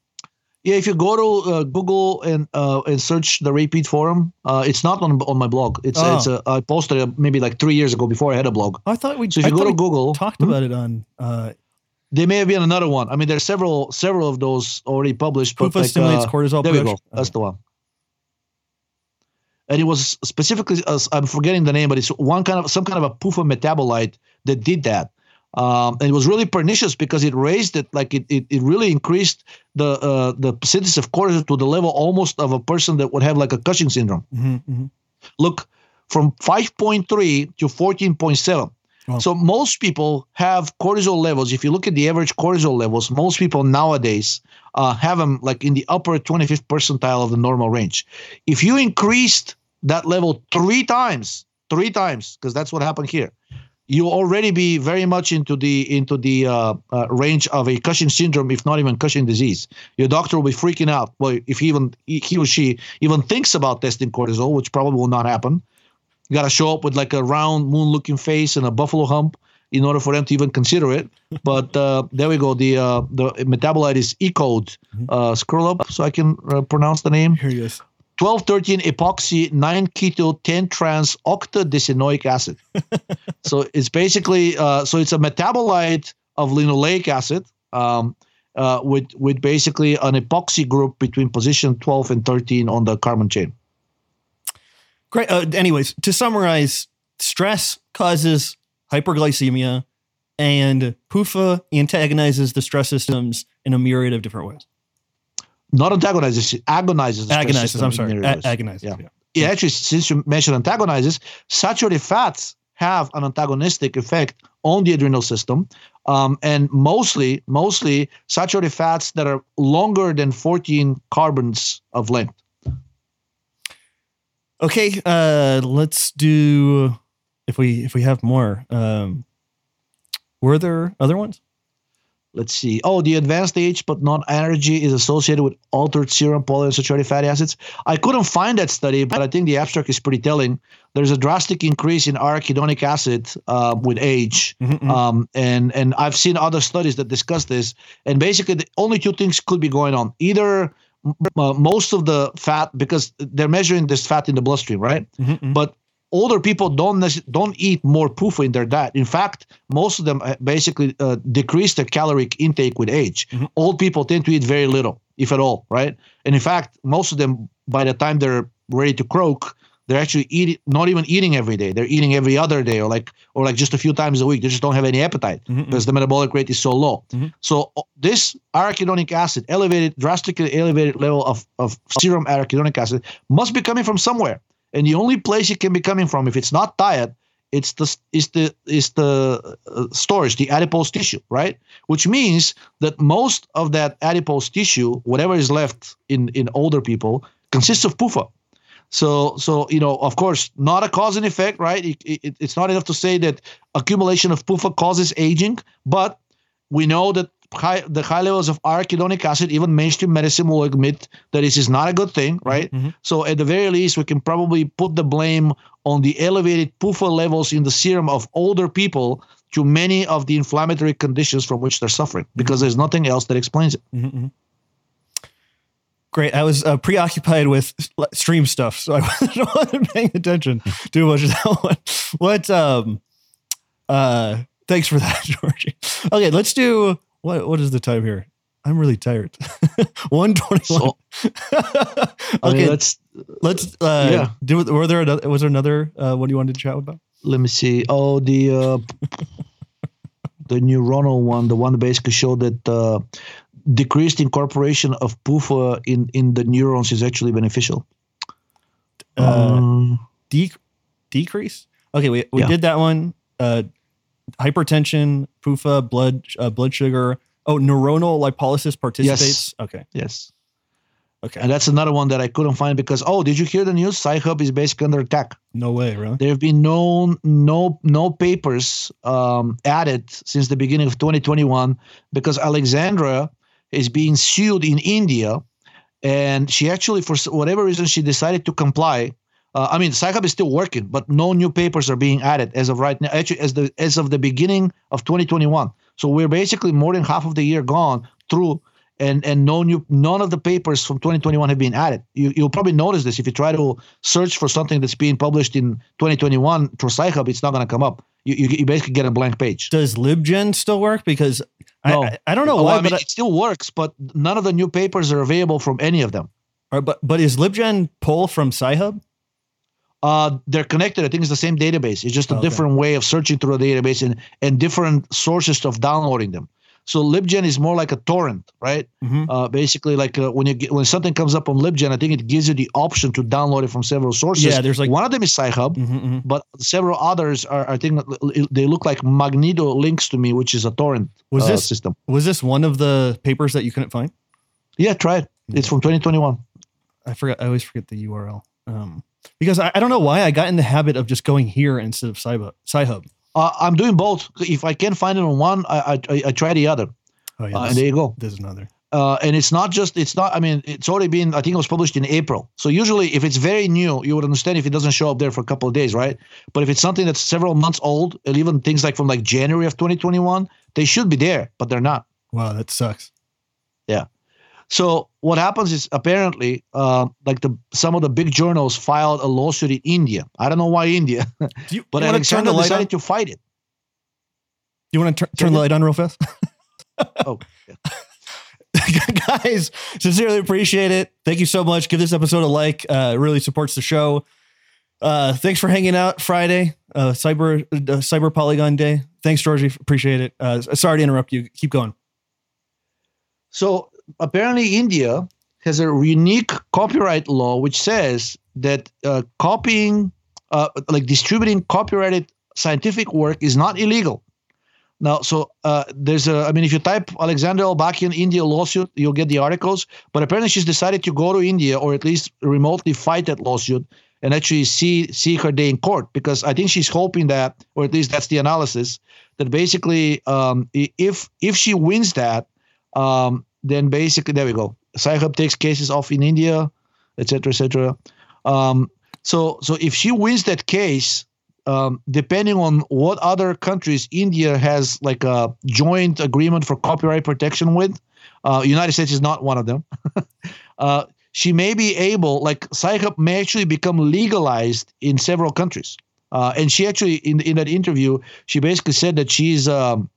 Yeah, if you go to uh, Google and uh, and search the repeat forum, uh, it's not on on my blog. It's oh. it's a, I posted it maybe like three years ago before I had a blog. I thought we. So if you go to Google, talked hmm? about it on. Uh, there may have been another one. I mean, there's several several of those already published. PUFA like, stimulates uh, cortisol. There we go. That's the one. And it was specifically, uh, I'm forgetting the name, but it's one kind of some kind of a PUFA metabolite that did that. Um, and it was really pernicious because it raised it like it, it, it really increased the uh, the synthesis of cortisol to the level almost of a person that would have like a Cushing syndrome. Mm-hmm, mm-hmm. Look, from 5.3 to 14.7. So most people have cortisol levels. If you look at the average cortisol levels, most people nowadays uh, have them like in the upper 25th percentile of the normal range. If you increased that level three times, three times, because that's what happened here you already be very much into the into the uh, uh, range of a Cushing syndrome, if not even Cushing disease. Your doctor will be freaking out. Well, if he even he or she even thinks about testing cortisol, which probably will not happen. You got to show up with like a round moon-looking face and a buffalo hump in order for them to even consider it. But uh, there we go. The uh, the metabolite is ECODE. Mm-hmm. Uh, scroll up so I can uh, pronounce the name. Here he is. 12, 13 epoxy, 9 keto, 10 trans octadecenoic acid. so it's basically, uh, so it's a metabolite of linoleic acid um, uh, with with basically an epoxy group between position 12 and 13 on the carbon chain. Great. Uh, anyways, to summarize, stress causes hyperglycemia, and PUFA antagonizes the stress systems in a myriad of different ways. Not antagonizes, agonizes. Agonizes. I'm sorry. A- agonizes. Yeah. Yeah. Yeah, actually, since you mentioned antagonizes, saturated fats have an antagonistic effect on the adrenal system, um, and mostly, mostly saturated fats that are longer than 14 carbons of length. Okay. Uh, let's do if we if we have more. Um, were there other ones? Let's see. Oh, the advanced age but not energy is associated with altered serum polyunsaturated fatty acids. I couldn't find that study, but I think the abstract is pretty telling. There's a drastic increase in arachidonic acid uh, with age, Mhm, mhm. um, and and I've seen other studies that discuss this. And basically, the only two things could be going on: either m- uh, most of the fat, because they're measuring this fat in the bloodstream, right? Mhm, mhm. but older people don't don't eat more PUFA in their diet. In fact, most of them uh, basically uh, decrease their caloric intake with age. Mhm. Old people tend to eat very little, if at all, right? And in fact, most of them, by the time they're ready to croak, they're actually eating, not even eating every day. They're eating every other day, or like, or like just a few times a week. They just don't have any appetite Mhm, mhm. because the metabolic rate is so low. Mhm. So this arachidonic acid, elevated, drastically elevated level of, of serum arachidonic acid, must be coming from somewhere. And the only place it can be coming from, if it's not diet, it's the is the is the uh, storage, the adipose tissue, right? Which means that most of that adipose tissue, whatever is left in in older people, consists of PUFA. So, so you know, of course, not a cause and effect, right? It, it, it's not enough to say that accumulation of PUFA causes aging, but we know that high, the high levels of arachidonic acid, even mainstream medicine will admit that this is not a good thing, right? Mhm. So, at the very least, we can probably put the blame on the elevated PUFA levels in the serum of older people to many of the inflammatory conditions from which they're suffering, because there's nothing else that explains it. Mhm, mhm. Great. I was uh, preoccupied with stream stuff, so I wasn't paying attention too much to that one. What? Um. Uh. Thanks for that, Georgie. Okay, let's do what? What is the time here? I'm really tired. One twenty-one. So, I okay, mean, let's let's. Uh, yeah. Do were there another? Was there another? Uh, what you wanted to chat about? let me see. Oh, the uh, the neuronal one, the one that basically showed that uh, decreased incorporation of PUFA in in the neurons is actually beneficial. Uh, Um, dec- decrease. Okay, we we Yeah. did that one. Uh, hypertension, PUFA, blood uh, blood sugar. Oh, neuronal lipolysis participates. Yes. Okay, yes, okay. and that's another one that I couldn't find because oh, did you hear the news? Sci-Hub is basically under attack. No way, really. There have been no no no papers um, added since the beginning of 2021 because Alexandra is being sued in India, and she actually for whatever reason she decided to comply. Uh, I mean, SciHub is still working, but no new papers are being added as of right now. Actually, as the as of the beginning of 2021. So we're basically more than half of the year gone through, and and no new none of the papers from 2021 have been added. You you'll probably notice this if you try to search for something that's being published in 2021 for SciHub, it's not going to come up. You, you you basically get a blank page. Does LibGen still work? Because No. I, I don't know Well, why, I mean, but it still works, but none of the new papers are available from any of them. But but is LibGen pull from Sci-Hub? Uh, they're connected. I think it's the same database. It's just a Okay. different way of searching through a database and, and different sources of downloading them. So LibGen is more like a torrent, right? Mhm. Uh, basically, like uh, when you get, when something comes up on LibGen, I think it gives you the option to download it from several sources. Yeah, there's like- one of them is Sci-Hub, Mhm, mhm. but several others are. I think they look like Magneto links to me, which is a torrent Was uh, this system. was this one of the papers that you couldn't find? Yeah, try it. It's from 2021. I forgot. I always forget the URL. Um, because I, I don't know why I got in the habit of just going here instead of Sci-Hub. Sci-Hub. Uh, I'm doing both. If I can't find it on one, I I, I try the other. Oh yeah, Uh, and there you go. There's another. Uh, and it's not just it's not. I mean, it's already been. I think it was published in April. So usually, if it's very new, you would understand if it doesn't show up there for a couple of days, right? But if it's something that's several months old, and even things like from like January of 2021, they should be there, but they're not. Wow, that sucks. So what happens is apparently, uh, like the some of the big journals filed a lawsuit in India. I don't know why India, you, but you Alexander light on? decided to fight it. You want to tur- turn the light on real fast? Oh, yeah. guys sincerely appreciate it thank you so much give this episode a like uh, it really supports the show uh, thanks for hanging out friday uh, cyber uh, cyber polygon day thanks georgie appreciate it uh, sorry to interrupt you keep going So apparently, India has a unique copyright law which says that uh, copying, uh, like distributing copyrighted scientific work, is not illegal. Now, so uh, there's a, I mean, if you type Alexander Albakian India lawsuit, you'll get the articles. But apparently, she's decided to go to India or at least remotely fight that lawsuit and actually see see her day in court because I think she's hoping that, or at least that's the analysis, that basically, um, if if she wins that, um, then basically there we go. Sci-Hub takes cases off in India, etc., etc. Um, so so if she wins that case, um, depending on what other countries India has like a joint agreement for copyright protection with, uh, United States is not one of them. uh, she may be able, like Sci-Hub may actually become legalized in several countries. Uh, and she actually, in in that interview, she basically said that she's um,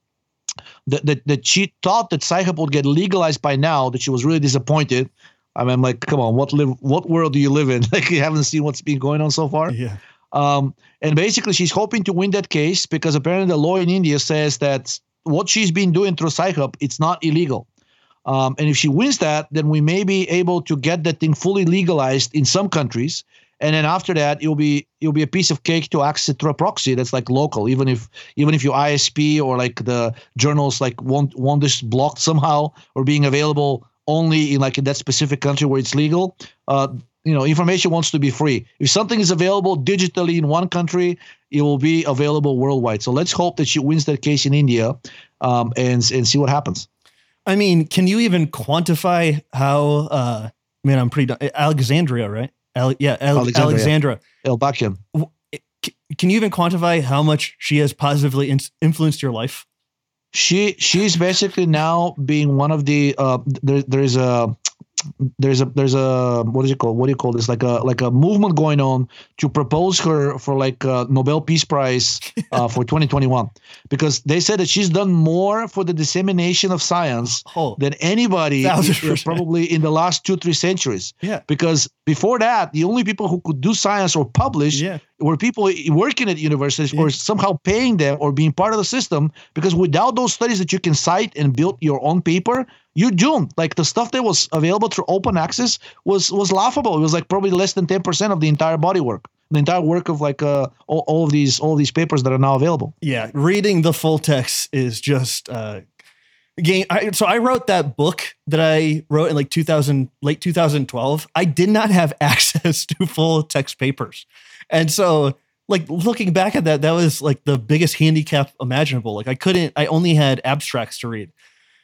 that, that that she thought that Sci-Hub would get legalized by now. That she was really disappointed. I mean, I'm like, come on, what live, what world do you live in? Like, you haven't seen what's been going on so far. yeah Um, and basically, she's hoping to win that case because apparently the law in India says that what she's been doing through Sci-Hub, it's not illegal. Um, and if she wins that, then we may be able to get that thing fully legalized in some countries. And then after that, it'll be it'll be a piece of cake to access through a proxy that's like local, even if even if your ISP or like the journals like want want this blocked somehow or being available only in like in that specific country where it's legal. Uh, you know, information wants to be free. If something is available digitally in one country, it will be available worldwide. So let's hope that she wins that case in India, um, and and see what happens. i mean can you even quantify how uh man i'm pretty alexandria right Ale- yeah Ale- alexandra. El Bakian. C- can you even quantify how much she has positively in- influenced your life? She she's basically now being one of the uh, there there's a there's a there's a what is it called? What do you call this? Like a like a movement going on to propose her for like a Nobel Peace Prize uh, for 2021 because they said that she's done more for the dissemination of science oh. than anybody uh, probably in the last two three centuries. Yeah. Because before that the only people who could do science or publish yeah. were people working at universities or somehow paying them or being part of the system. Because without those studies that you can cite and build your own paper you're doomed like the stuff that was available through open access was was laughable. It was like probably less than 10% of the entire body work the entire work of like uh, all, all of these all of these papers that are now available. Yeah reading the full text is just uh game I, so i wrote that book that i wrote in like 2000 late 2012 i did not have access to full text papers. And so like looking back at that that was like the biggest handicap imaginable. Like i couldn't i only had abstracts to read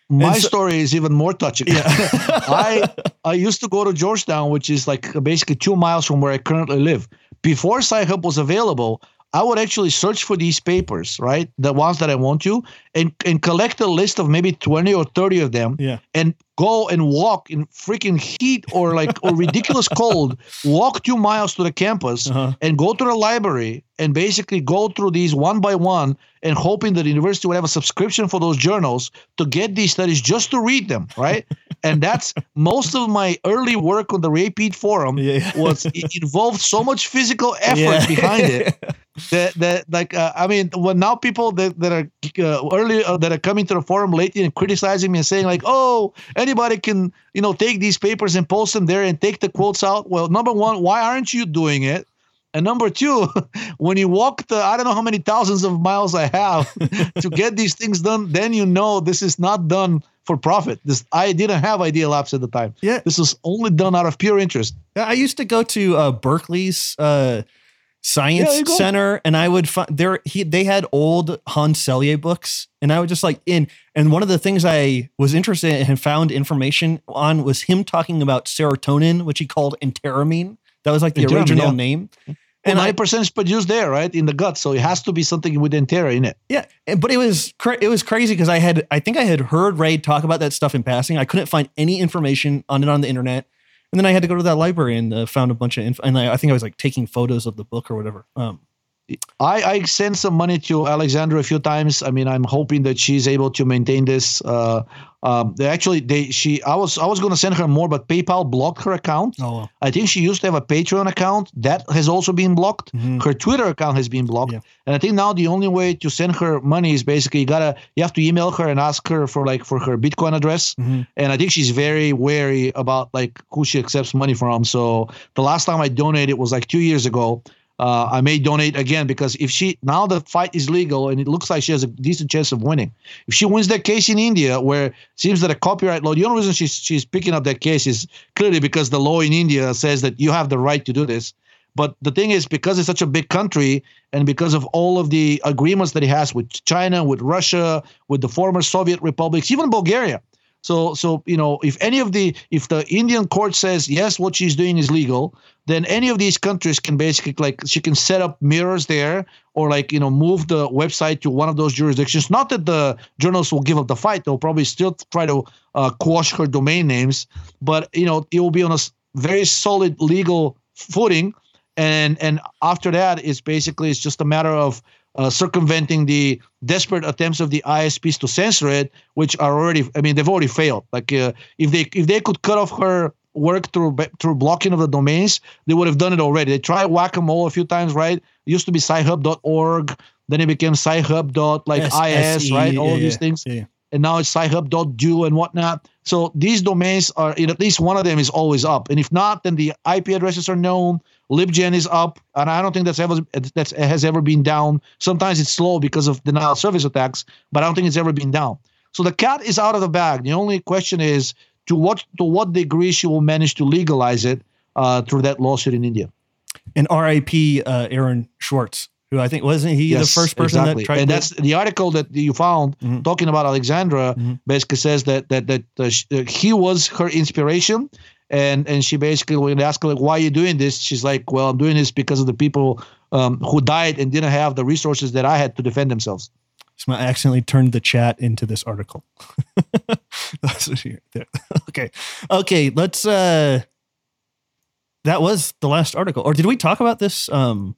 my so- story is even more touching yeah I I used to go to Georgetown, which is like basically two miles from where I currently live. Before Sci-Hub was available, I would actually search for these papers, right? The ones that I want to, and and collect a list of maybe 20 or 30 of them yeah and go and walk in freaking heat or like or ridiculous cold, walk two miles to the campus uh-huh. and go to the library and basically go through these one by one and hoping that the university would have a subscription for those journals to get these studies just to read them, right? and that's most of my early work on the Repeat Forum yeah was it involved so much physical effort Yeah. behind it that that like uh, I mean when now people that, that are uh, early uh, that are coming to the forum lately and criticizing me and saying like oh anybody can you know take these papers and post them there and take the quotes out. Well number one why aren't you doing it? And number two when you walk the I don't know how many thousands of miles I have to get these things done then you know this is not done for profit this I didn't have Idea Labs at the time yeah this was only done out of pure interest Yeah, I used to go to uh, Berkeley's uh, science go. center, and I would find there. He they had old Hans Selye books, and I would just like in. And one of the things I was interested in and found information on was him talking about serotonin, which he called enteramine. That was like the Enteramine, original yeah. name. And ninety percent is produced there, right, in the gut. So it has to be something with Entera in it. yeah, and- but it was cra- it was crazy because I had I think I had heard Ray talk about that stuff in passing. I couldn't find any information on it on the internet, and then I had to go to that library and uh, found a bunch of info. And I, I think I was like taking photos of the book or whatever. Um, I, I sent some money to Alexandra a few times. I mean, I'm hoping that she's able to maintain this. Uh, um, they actually, they she I was I was going to send her more, but PayPal blocked her account. Oh. I think she used to have a Patreon account that has also been blocked. Mhm. Her Twitter account has been blocked, Yeah. and I think now the only way to send her money is basically you gotta you have to email her and ask her for like for her Bitcoin address. Mhm. And I think she's very wary about like who she accepts money from. So the last time I donated was like two years ago. Uh, I may donate again because if she now the fight is legal and it looks like she has a decent chance of winning. If she wins that case in India, where it seems that a copyright law, the only reason she's she's picking up that case is clearly because the law in India says that you have the right to do this. But the thing is, because it's such a big country, and because of all of the agreements that it has with China, with Russia, with the former Soviet republics, even Bulgaria. So, so you know, if any of the, if the Indian court says yes, what she's doing is legal, then any of these countries can basically like she can set up mirrors there, or like you know, move the website to one of those jurisdictions. Not that the journalists will give up the fight; they'll probably still try to uh, quash her domain names, but you know, it will be on a very solid legal footing. And and after that it's basically it's just a matter of uh, circumventing the desperate attempts of the ISPs to censor it, which are already I mean they've already failed. Like uh, if they if they could cut off her work through through blocking of the domains, they would have done it already. They tried whack a mole a few times, right? It used to be sci-hub.org, then it became sci-hub dot like is, right? All of these things and now it's sci-hub.do and whatnot. So these domains are, at least one of them is always up. And if not, then the IP addresses are known. LibGen is up, and I don't think that's ever that's has ever been down. Sometimes it's slow because of denial of service attacks, but I don't think it's ever been down. So the cat is out of the bag. The only question is to what to what degree she will manage to legalize it uh, through that lawsuit in India. And RIP uh, Aaron Swartz, who I think wasn't he Yes, the first person exactly. that tried and to- that's the article that you found Mhm. talking about Alexandra Mhm. basically says that that that uh, uh, he was her inspiration and and she basically when they ask her like why are you doing this she's like well I'm doing this because of the people um, who died and didn't have the resources that I had to defend themselves So I accidentally turned the chat into this article. That's what you- there. okay. Okay, let's uh that was the last article. Or did we talk about this um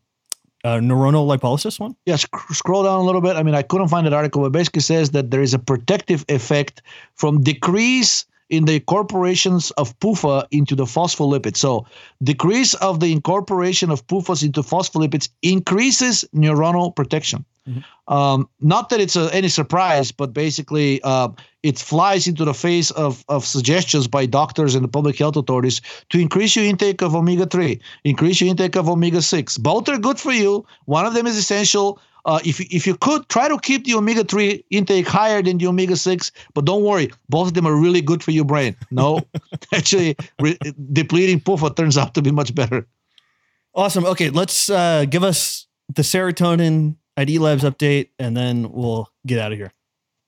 uh, neuronal lipolysis one? yeah sc- scroll down a little bit I mean I couldn't find that article but basically says that there is a protective effect from decrease in the incorporations of PUFA into the phospholipids. So, decrease of the incorporation of PUFAs into phospholipids increases neuronal protection. Mhm. Um, not that it's a, any surprise, but basically uh, it flies into the face of, of suggestions by doctors and the public health authorities to increase your intake of omega 3, increase your intake of omega 6. Both are good for you. One of them is essential. Uh, if, if you could try to keep the omega 3 intake higher than the omega 6, but don't worry, both of them are really good for your brain. No, actually, re- depleting PUFA turns out to be much better. Awesome. Okay, let's uh give us the serotonin Idealabs update and then we'll get out of here.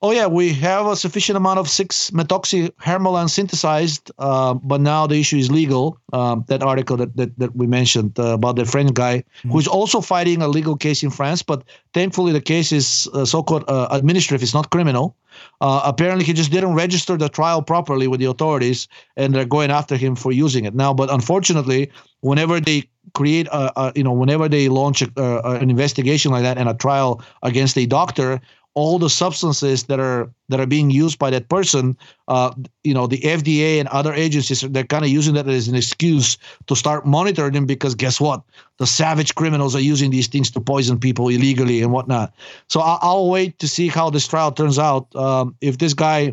Oh yeah, we have a sufficient amount of six methoxyharmalan synthesized, uh, but now the issue is legal. Um, that article that that, that we mentioned uh, about the French guy who is also fighting a legal case in France, but thankfully the case is uh, so-called uh, administrative; it's not criminal. Uh, apparently, he just didn't register the trial properly with the authorities, and they're going after him for using it now. But unfortunately, whenever they create a, a you know whenever they launch a, uh, an investigation like that and a trial against a doctor all the substances that are that are being used by that person uh, you know the fda and other agencies they're kind of using that as an excuse to start monitoring them because guess what? The savage criminals are using these things to poison people illegally and whatnot. So i'll, I'll wait to see how this trial turns out. Um, if this guy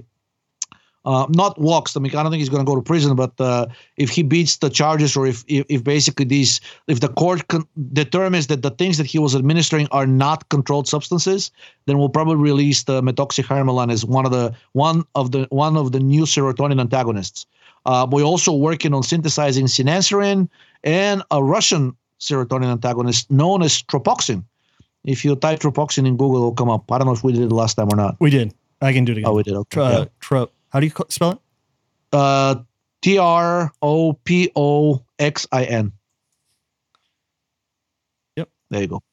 uh, not walks. I mean, I don't think he's going to go to prison, but uh, if he beats the charges, or if, if if basically these, if the court con- determines that the things that he was administering are not controlled substances, then we'll probably release the methoxyharmalan as one of the one of the one of the new serotonin antagonists. Uh, we're also working on synthesizing sinanserin and a Russian serotonin antagonist known as tropoxin. If you type tropoxin in Google, it'll come up. I don't know if we did it last time or not. We did. I can do it again. Oh, we did. Okay. Tro- uh, tro- how do you spell it? Uh, T R O P O X I N. Yep. There you go.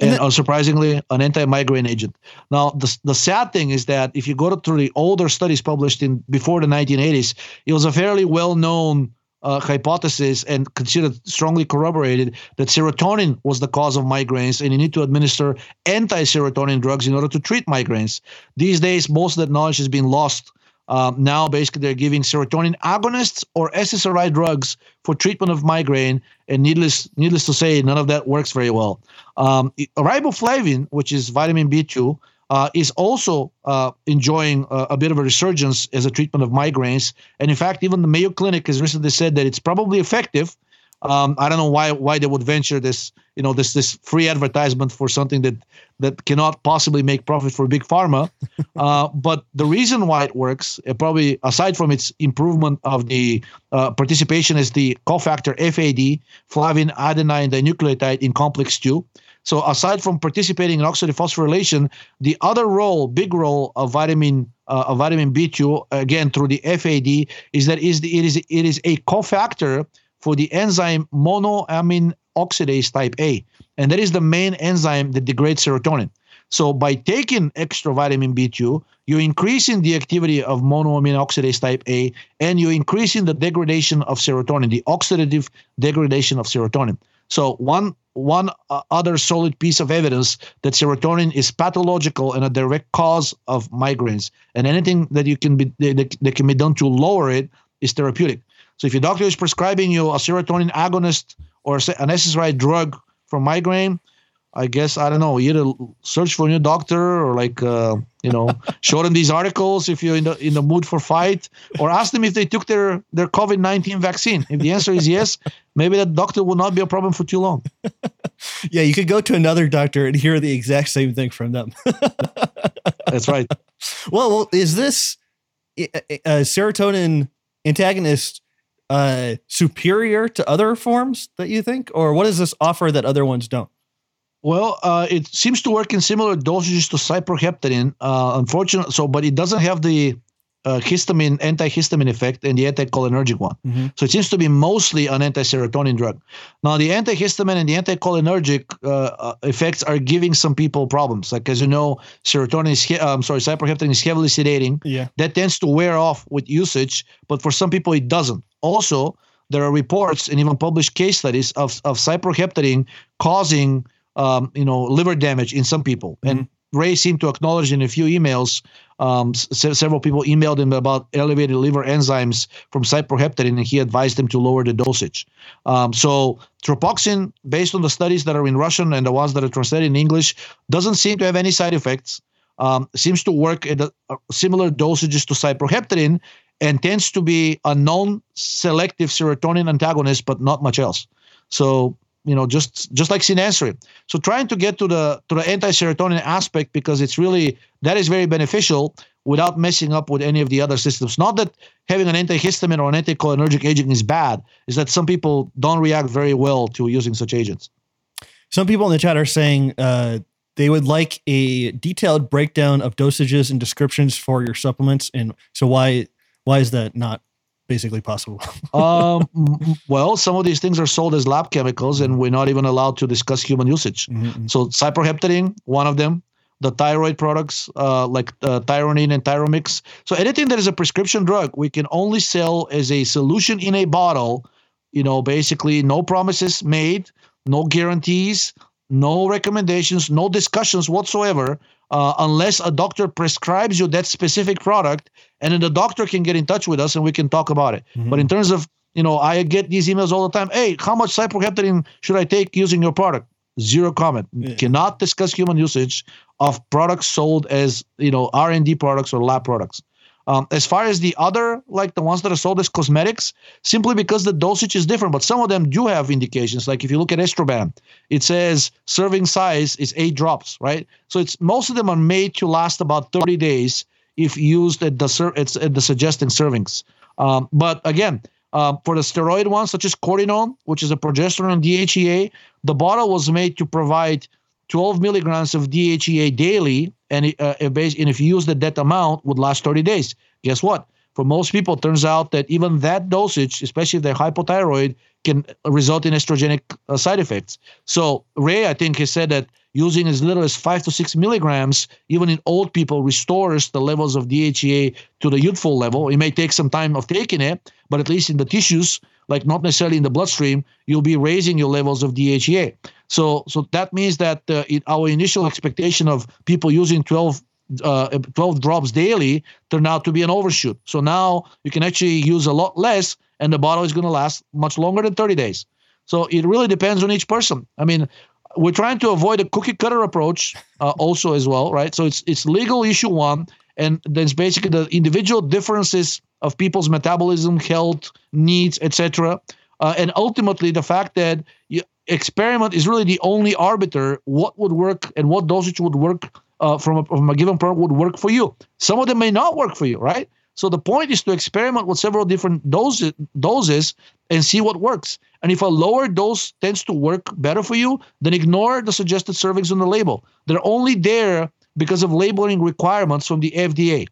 And And, unsurprisingly, an anti-migraine agent. Now, the, the sad thing is that if you go to the older studies published in before the 1980s, it was a fairly well-known uh, hypothesis and considered strongly corroborated that serotonin was the cause of migraines, and you need to administer anti-serotonin drugs in order to treat migraines. These days, most of that knowledge has been lost. Um, now, basically, they're giving serotonin agonists or SSRI drugs for treatment of migraine, and needless, needless to say, none of that works very well. Um, riboflavin, which is vitamin B2, uh, is also uh, enjoying a, a, bit of a resurgence as a treatment of migraines. And in fact, even the Mayo Clinic has recently said that it's probably effective. Um, I don't know why why they would venture this, you know, this this free advertisement for something that that cannot possibly make profit for big pharma. Uh, but the reason why it works, uh, probably aside from its improvement of the uh, participation as the cofactor FAD, flavin adenine dinucleotide in complex 2, so aside from participating in oxidative phosphorylation, the other role, big role of vitamin uh, of vitamin B2 again through the FAD is that is the, it is it is a cofactor for the enzyme monoamine oxidase type A, and that is the main enzyme that degrades serotonin. So by taking extra vitamin B2, you're increasing the activity of monoamine oxidase type A, and you're increasing the degradation of serotonin, the oxidative degradation of serotonin. So one one uh, other solid piece of evidence that serotonin is pathological and a direct cause of migraines, and anything that you can be that, that can be done to lower it is therapeutic. So if your doctor is prescribing you a serotonin agonist or an SSRI drug for migraine, I guess I don't know. Either search for a new doctor or like uh, you know show them these articles if you're in the in the mood for fight, or ask them if they took their their COVID nineteen vaccine. If the answer is yes, maybe that doctor will not be a problem for too long. yeah, you could go to another doctor and hear the exact same thing from them. That's right. Well, well, is this a, a serotonin antagonist uh, superior to other forms that you think, or what does this offer that other ones don't? Well, uh, it seems to work in similar dosages to cyproheptadine. Uh, unfortunately, so but it doesn't have the uh, histamine antihistamine effect and the anticholinergic one. Mm-hmm. So it seems to be mostly an anti-serotonin drug. Now the antihistamine and the anticholinergic uh, uh, effects are giving some people problems. Like as you know, serotonin is he- I'm sorry, cyproheptadine is heavily sedating. Yeah, that tends to wear off with usage, but for some people it doesn't. Also, there are reports and even published case studies of of cyproheptadine causing um, you know, liver damage in some people. Mm-hmm. And Ray seemed to acknowledge in a few emails. Um, s- several people emailed him about elevated liver enzymes from cyproheptadine, and he advised them to lower the dosage. Um, so tropoxin, based on the studies that are in Russian and the ones that are translated in English, doesn't seem to have any side effects. Um, seems to work at a, similar dosages to cyproheptadine, and tends to be a non-selective serotonin antagonist, but not much else. So you know just just like sinanserin so trying to get to the to the anti-serotonin aspect because it's really that is very beneficial without messing up with any of the other systems. Not that having an antihistamine or an anticholinergic agent is bad is that some people don't react very well to using such agents. Some people in the chat are saying uh, they would like a detailed breakdown of dosages and descriptions for your supplements. And so why why is that not basically possible? um, well, some of these things are sold as lab chemicals, and we're not even allowed to discuss human usage. Mm-hmm. So, cyproheptadine, one of them. The thyroid products uh, like uh, Thyronine and Thyromix. So anything that is a prescription drug, we can only sell as a solution in a bottle. You know, basically no promises made, no guarantees, no recommendations, no discussions whatsoever uh, unless a doctor prescribes you that specific product, and then the doctor can get in touch with us and we can talk about it. Mm-hmm. But in terms of, you know, I get these emails all the time. Hey, how much cyproheptadine should I take using your product? Zero comment. Yeah. Cannot discuss human usage of products sold as you know R and D products or lab products. Um, as far as the other, like the ones that are sold as cosmetics, simply because the dosage is different, but some of them do have indications. Like if you look at Estroban, it says serving size is eight drops, right? So it's most of them are made to last about 30 days if used at the it's at the suggested servings. Um, but again, uh, for the steroid ones, such as Cortisone, which is a progesterone DHEA, the bottle was made to provide 12 milligrams of DHEA daily, and, uh, and if you use the that amount, would last 30 days. Guess what? For most people, turns out that even that dosage, especially if they're hypothyroid, can result in estrogenic uh, side effects. So Ray, I think, he said that using as little as five to six milligrams, even in old people, restores the levels of DHEA to the youthful level. It may take some time of taking it, but at least in the tissues, like not necessarily in the bloodstream, you'll be raising your levels of DHEA. So, so that means that uh, our initial expectation of people using 12 uh, 12 drops daily turned out to be an overshoot. So now you can actually use a lot less, and the bottle is going to last much longer than 30 days. So it really depends on each person. I mean, we're trying to avoid a cookie cutter approach uh, also as well, right? So it's it's legal issue one, and then it's basically the individual differences of people's metabolism, health needs, etc. Uh, and ultimately the fact that you, experiment is really the only arbiter what would work and what dosage would work uh, from, a, from a given product would work for you. Some of them may not work for you, right? So the point is to experiment with several different doses, doses and see what works. And if a lower dose tends to work better for you, then ignore the suggested servings on the label. They're only there because of labeling requirements from the FDA.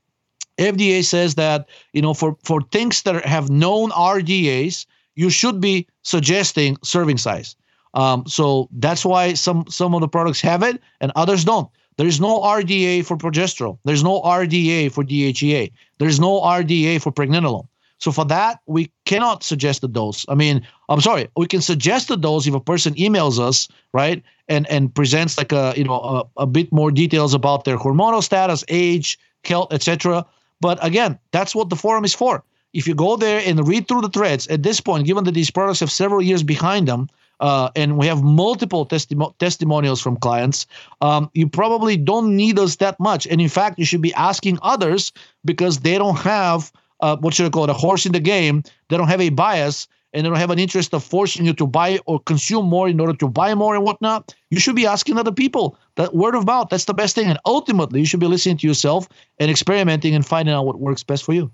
FDA says that you know for for things that have known RDAs, you should be suggesting serving size. Um, so that's why some some of the products have it and others don't. There is no RDA for progesterone. There's no RDA for DHEA. There's no RDA for pregnenolone. So for that, we cannot suggest a dose. I mean, I'm sorry, we can suggest a dose if a person emails us, right, and and presents like a you know a, a bit more details about their hormonal status, age, health, etc. But again, that's what the forum is for. If you go there and read through the threads, at this point, given that these products have several years behind them, uh, and we have multiple testimo- testimonials from clients, um, you probably don't need us that much. And in fact, you should be asking others because they don't have uh, what should I call it, a horse in the game. They don't have a bias and they don't have an interest of forcing you to buy or consume more in order to buy more and whatnot. You should be asking other people. That word of mouth, that's the best thing. And ultimately, you should be listening to yourself and experimenting and finding out what works best for you.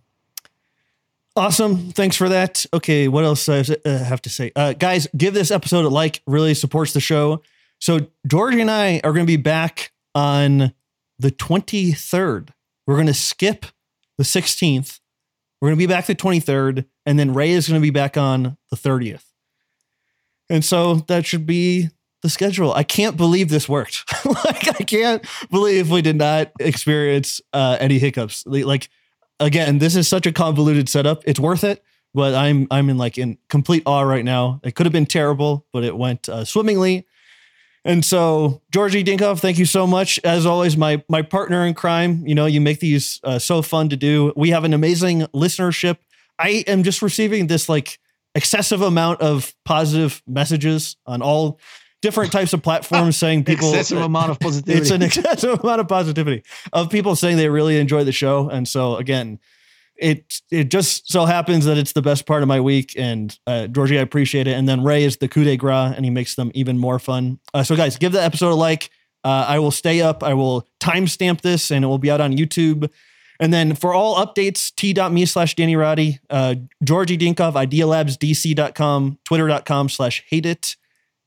Awesome. Thanks for that. Okay, what else I uh, have to say? Uh, guys, give this episode a like. Really supports the show. So George and I are going to be back on the 23rd. We're going to skip the 16th. We're going to be back the 23rd, and then Ray is going to be back on the 30th. And so that should be the schedule. I can't believe this worked. like I can't believe we did not experience uh, any hiccups. Like again, this is such a convoluted setup. It's worth it, but I'm I'm in like in complete awe right now. It could have been terrible, but it went uh, swimmingly. And so, Georgi Dinkov, thank you so much. As always, my my partner in crime. You know, you make these uh, so fun to do. We have an amazing listenership. I am just receiving this like excessive amount of positive messages on all different types of platforms saying people excessive amount of positivity. It's an excessive amount of positivity of people saying they really enjoy the show. And so again, it it just so happens that it's the best part of my week. And uh, Georgi, I appreciate it. And then Ray is the coup de grace, and he makes them even more fun. Uh, so guys, give the episode a like. Uh, I will stay up. I will timestamp this, and it will be out on YouTube. And then for all updates, t.me slash Danny Roddy, uh, Georgi Dinkov, idealabsdc.com, twitter.com slash hate it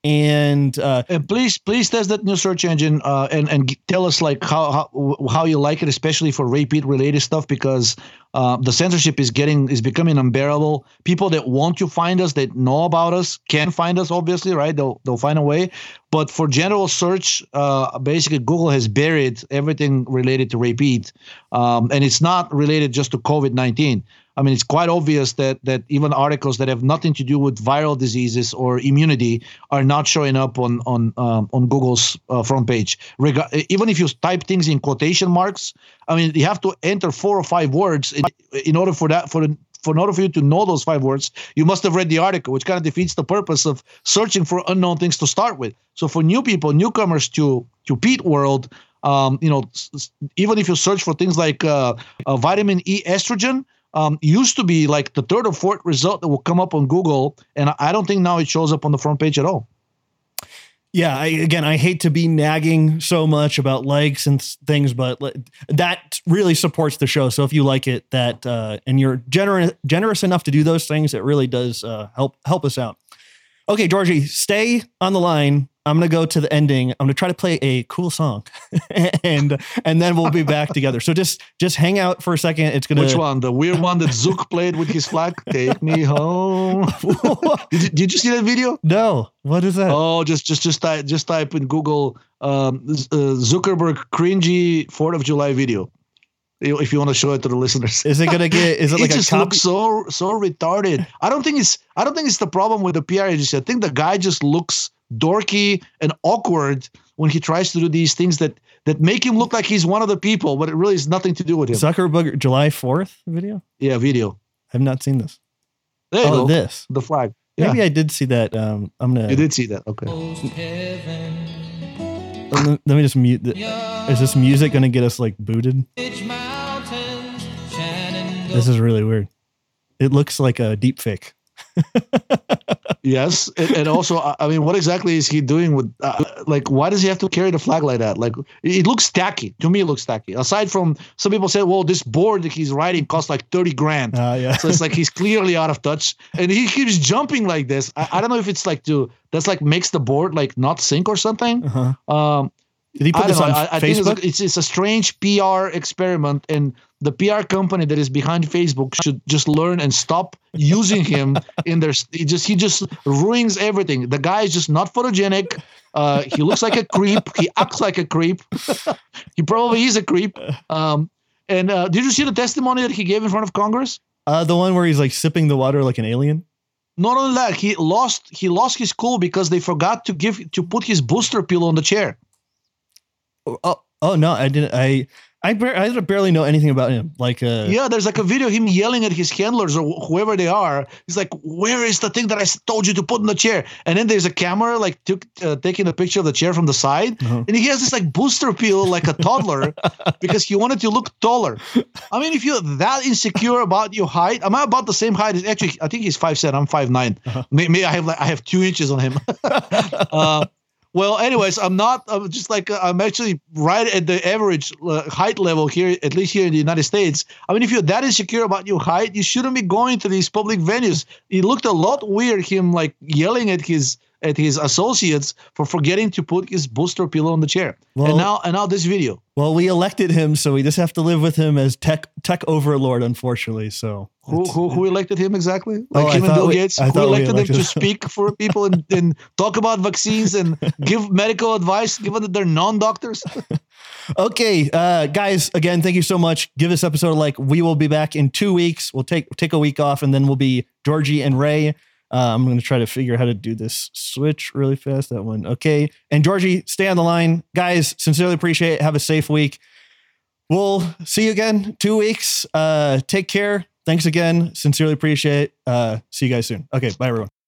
and uh, and please please test that new search engine uh, and and tell us like how, how how you like it especially for Ray Peat related stuff because uh, the censorship is getting is becoming unbearable. People that want to find us that know about us can find us obviously right? They'll they'll find a way. But for general search uh, basically google has buried everything related to Ray Peat. Um, and it's not related just to covid-19 I mean, it's quite obvious that that even articles that have nothing to do with viral diseases or immunity are not showing up on on um, on Google's uh, front page. Reg- even if you type things in quotation marks, I mean, you have to enter four or five words in, in order for that for for in order for you to know those five words, you must have read the article, which kind of defeats the purpose of searching for unknown things to start with. So for new people, newcomers to to Peat world, um, you know, even if you search for things like uh, uh, vitamin E estrogen, um, used to be like the third or fourth result that will come up on Google, and I don't think now it shows up on the front page at all. Yeah, I, again, I hate to be nagging so much about likes and things, but that really supports the show. So if you like it, that uh, and you're generous generous enough to do those things, it really does uh, help help us out. Okay, Georgi, stay on the line. I'm gonna go to the ending. I'm gonna try to play a cool song, and and then we'll be back together. So just just hang out for a second. It's gonna. Which one? The weird one that Zuck played with his flag. Take me home. did, you, did you see that video? No. What is that? Oh, just just just type just type in Google um, uh, Zuckerberg cringy Fourth of July video. If you want to show it to the listeners, is it gonna get? Is it like it a just copy? looks so so retarded. I don't think it's I don't think it's the problem with the PR agency. I think the guy just looks dorky and awkward when he tries to do these things that that make him look like he's one of the people, but it really has nothing to do with him. Zuckerberg July fourth video. yeah, video. I've not seen this. There you oh, go. this. The flag. Yeah, Maybe I did see that. Um, I'm gonna. you did see that. Okay. Let me- let me just mute. The, is this music gonna get us like booted? This is really weird. It looks like a deep fake. Yes, and, and also, I mean, what exactly is he doing with? Uh, like, why does he have to carry the flag like that? Like, it looks tacky to me. It looks tacky. Aside from some people say, well, this board that he's riding costs like thirty grand. Uh, yeah. So it's like he's clearly out of touch, and he keeps jumping like this. I, I don't know if it's like to that's like makes the board like not sync or something. uh-huh. Um, Did he put I this don't know. on I, I think it's, Facebook? it's it's a strange PR experiment, and the PR company that is behind Facebook should just learn and stop using him in their. He just he just ruins everything. The guy is just not photogenic. Uh, he looks like a creep. He acts like a creep. he probably is a creep. Um, and uh, did you see the testimony that he gave in front of Congress? uh, the one where he's like sipping the water like an alien. Not only that, he lost he lost his cool because they forgot to give to put his booster pill on the chair. Oh, oh, oh no, I didn't. I I, bar- I barely know anything about him. Like, uh, Yeah, there's like a video of him yelling at his handlers or wh- whoever they are. He's like, "Where is the thing that I told you to put in the chair?" And then there's a camera like took uh, taking a picture of the chair from the side, Uh-huh. and he has this like booster pill like a toddler because he wanted to look taller. I mean, if you're that insecure about your height, am I about the same height? as Actually, I think he's five seven. I'm five nine. Uh-huh. Maybe I have like I have two inches on him. uh, well, anyways, I'm not. I'm just like I'm actually right at the average uh, height level here, at least here in the United States. I mean, if you're that insecure about your height, you shouldn't be going to these public venues. It looked a lot weird him like yelling at his at his associates for forgetting to put his booster pillow on the chair. Well- and now and now this video. well, we elected him, so we just have to live with him as tech tech overlord, unfortunately. So Who, who who elected him exactly? Oh, Like I him and Bill we- Gates. I Who we elected him to speak for people and, and talk about vaccines and give medical advice, given that they're non-doctors? Okay, uh, guys, again, thank you so much. Give this episode a like. We will be back in two weeks. We'll take take a week off, and then we'll be Georgi and Ray. Uh, I'm going to try to figure out how to do this switch really fast. That one, okay. And Georgi, stay on the line, guys. Sincerely appreciate it. Have a safe week. We'll see you again two weeks. Uh, take care. Thanks again. Sincerely appreciate it. Uh, see you guys soon. Okay, bye everyone.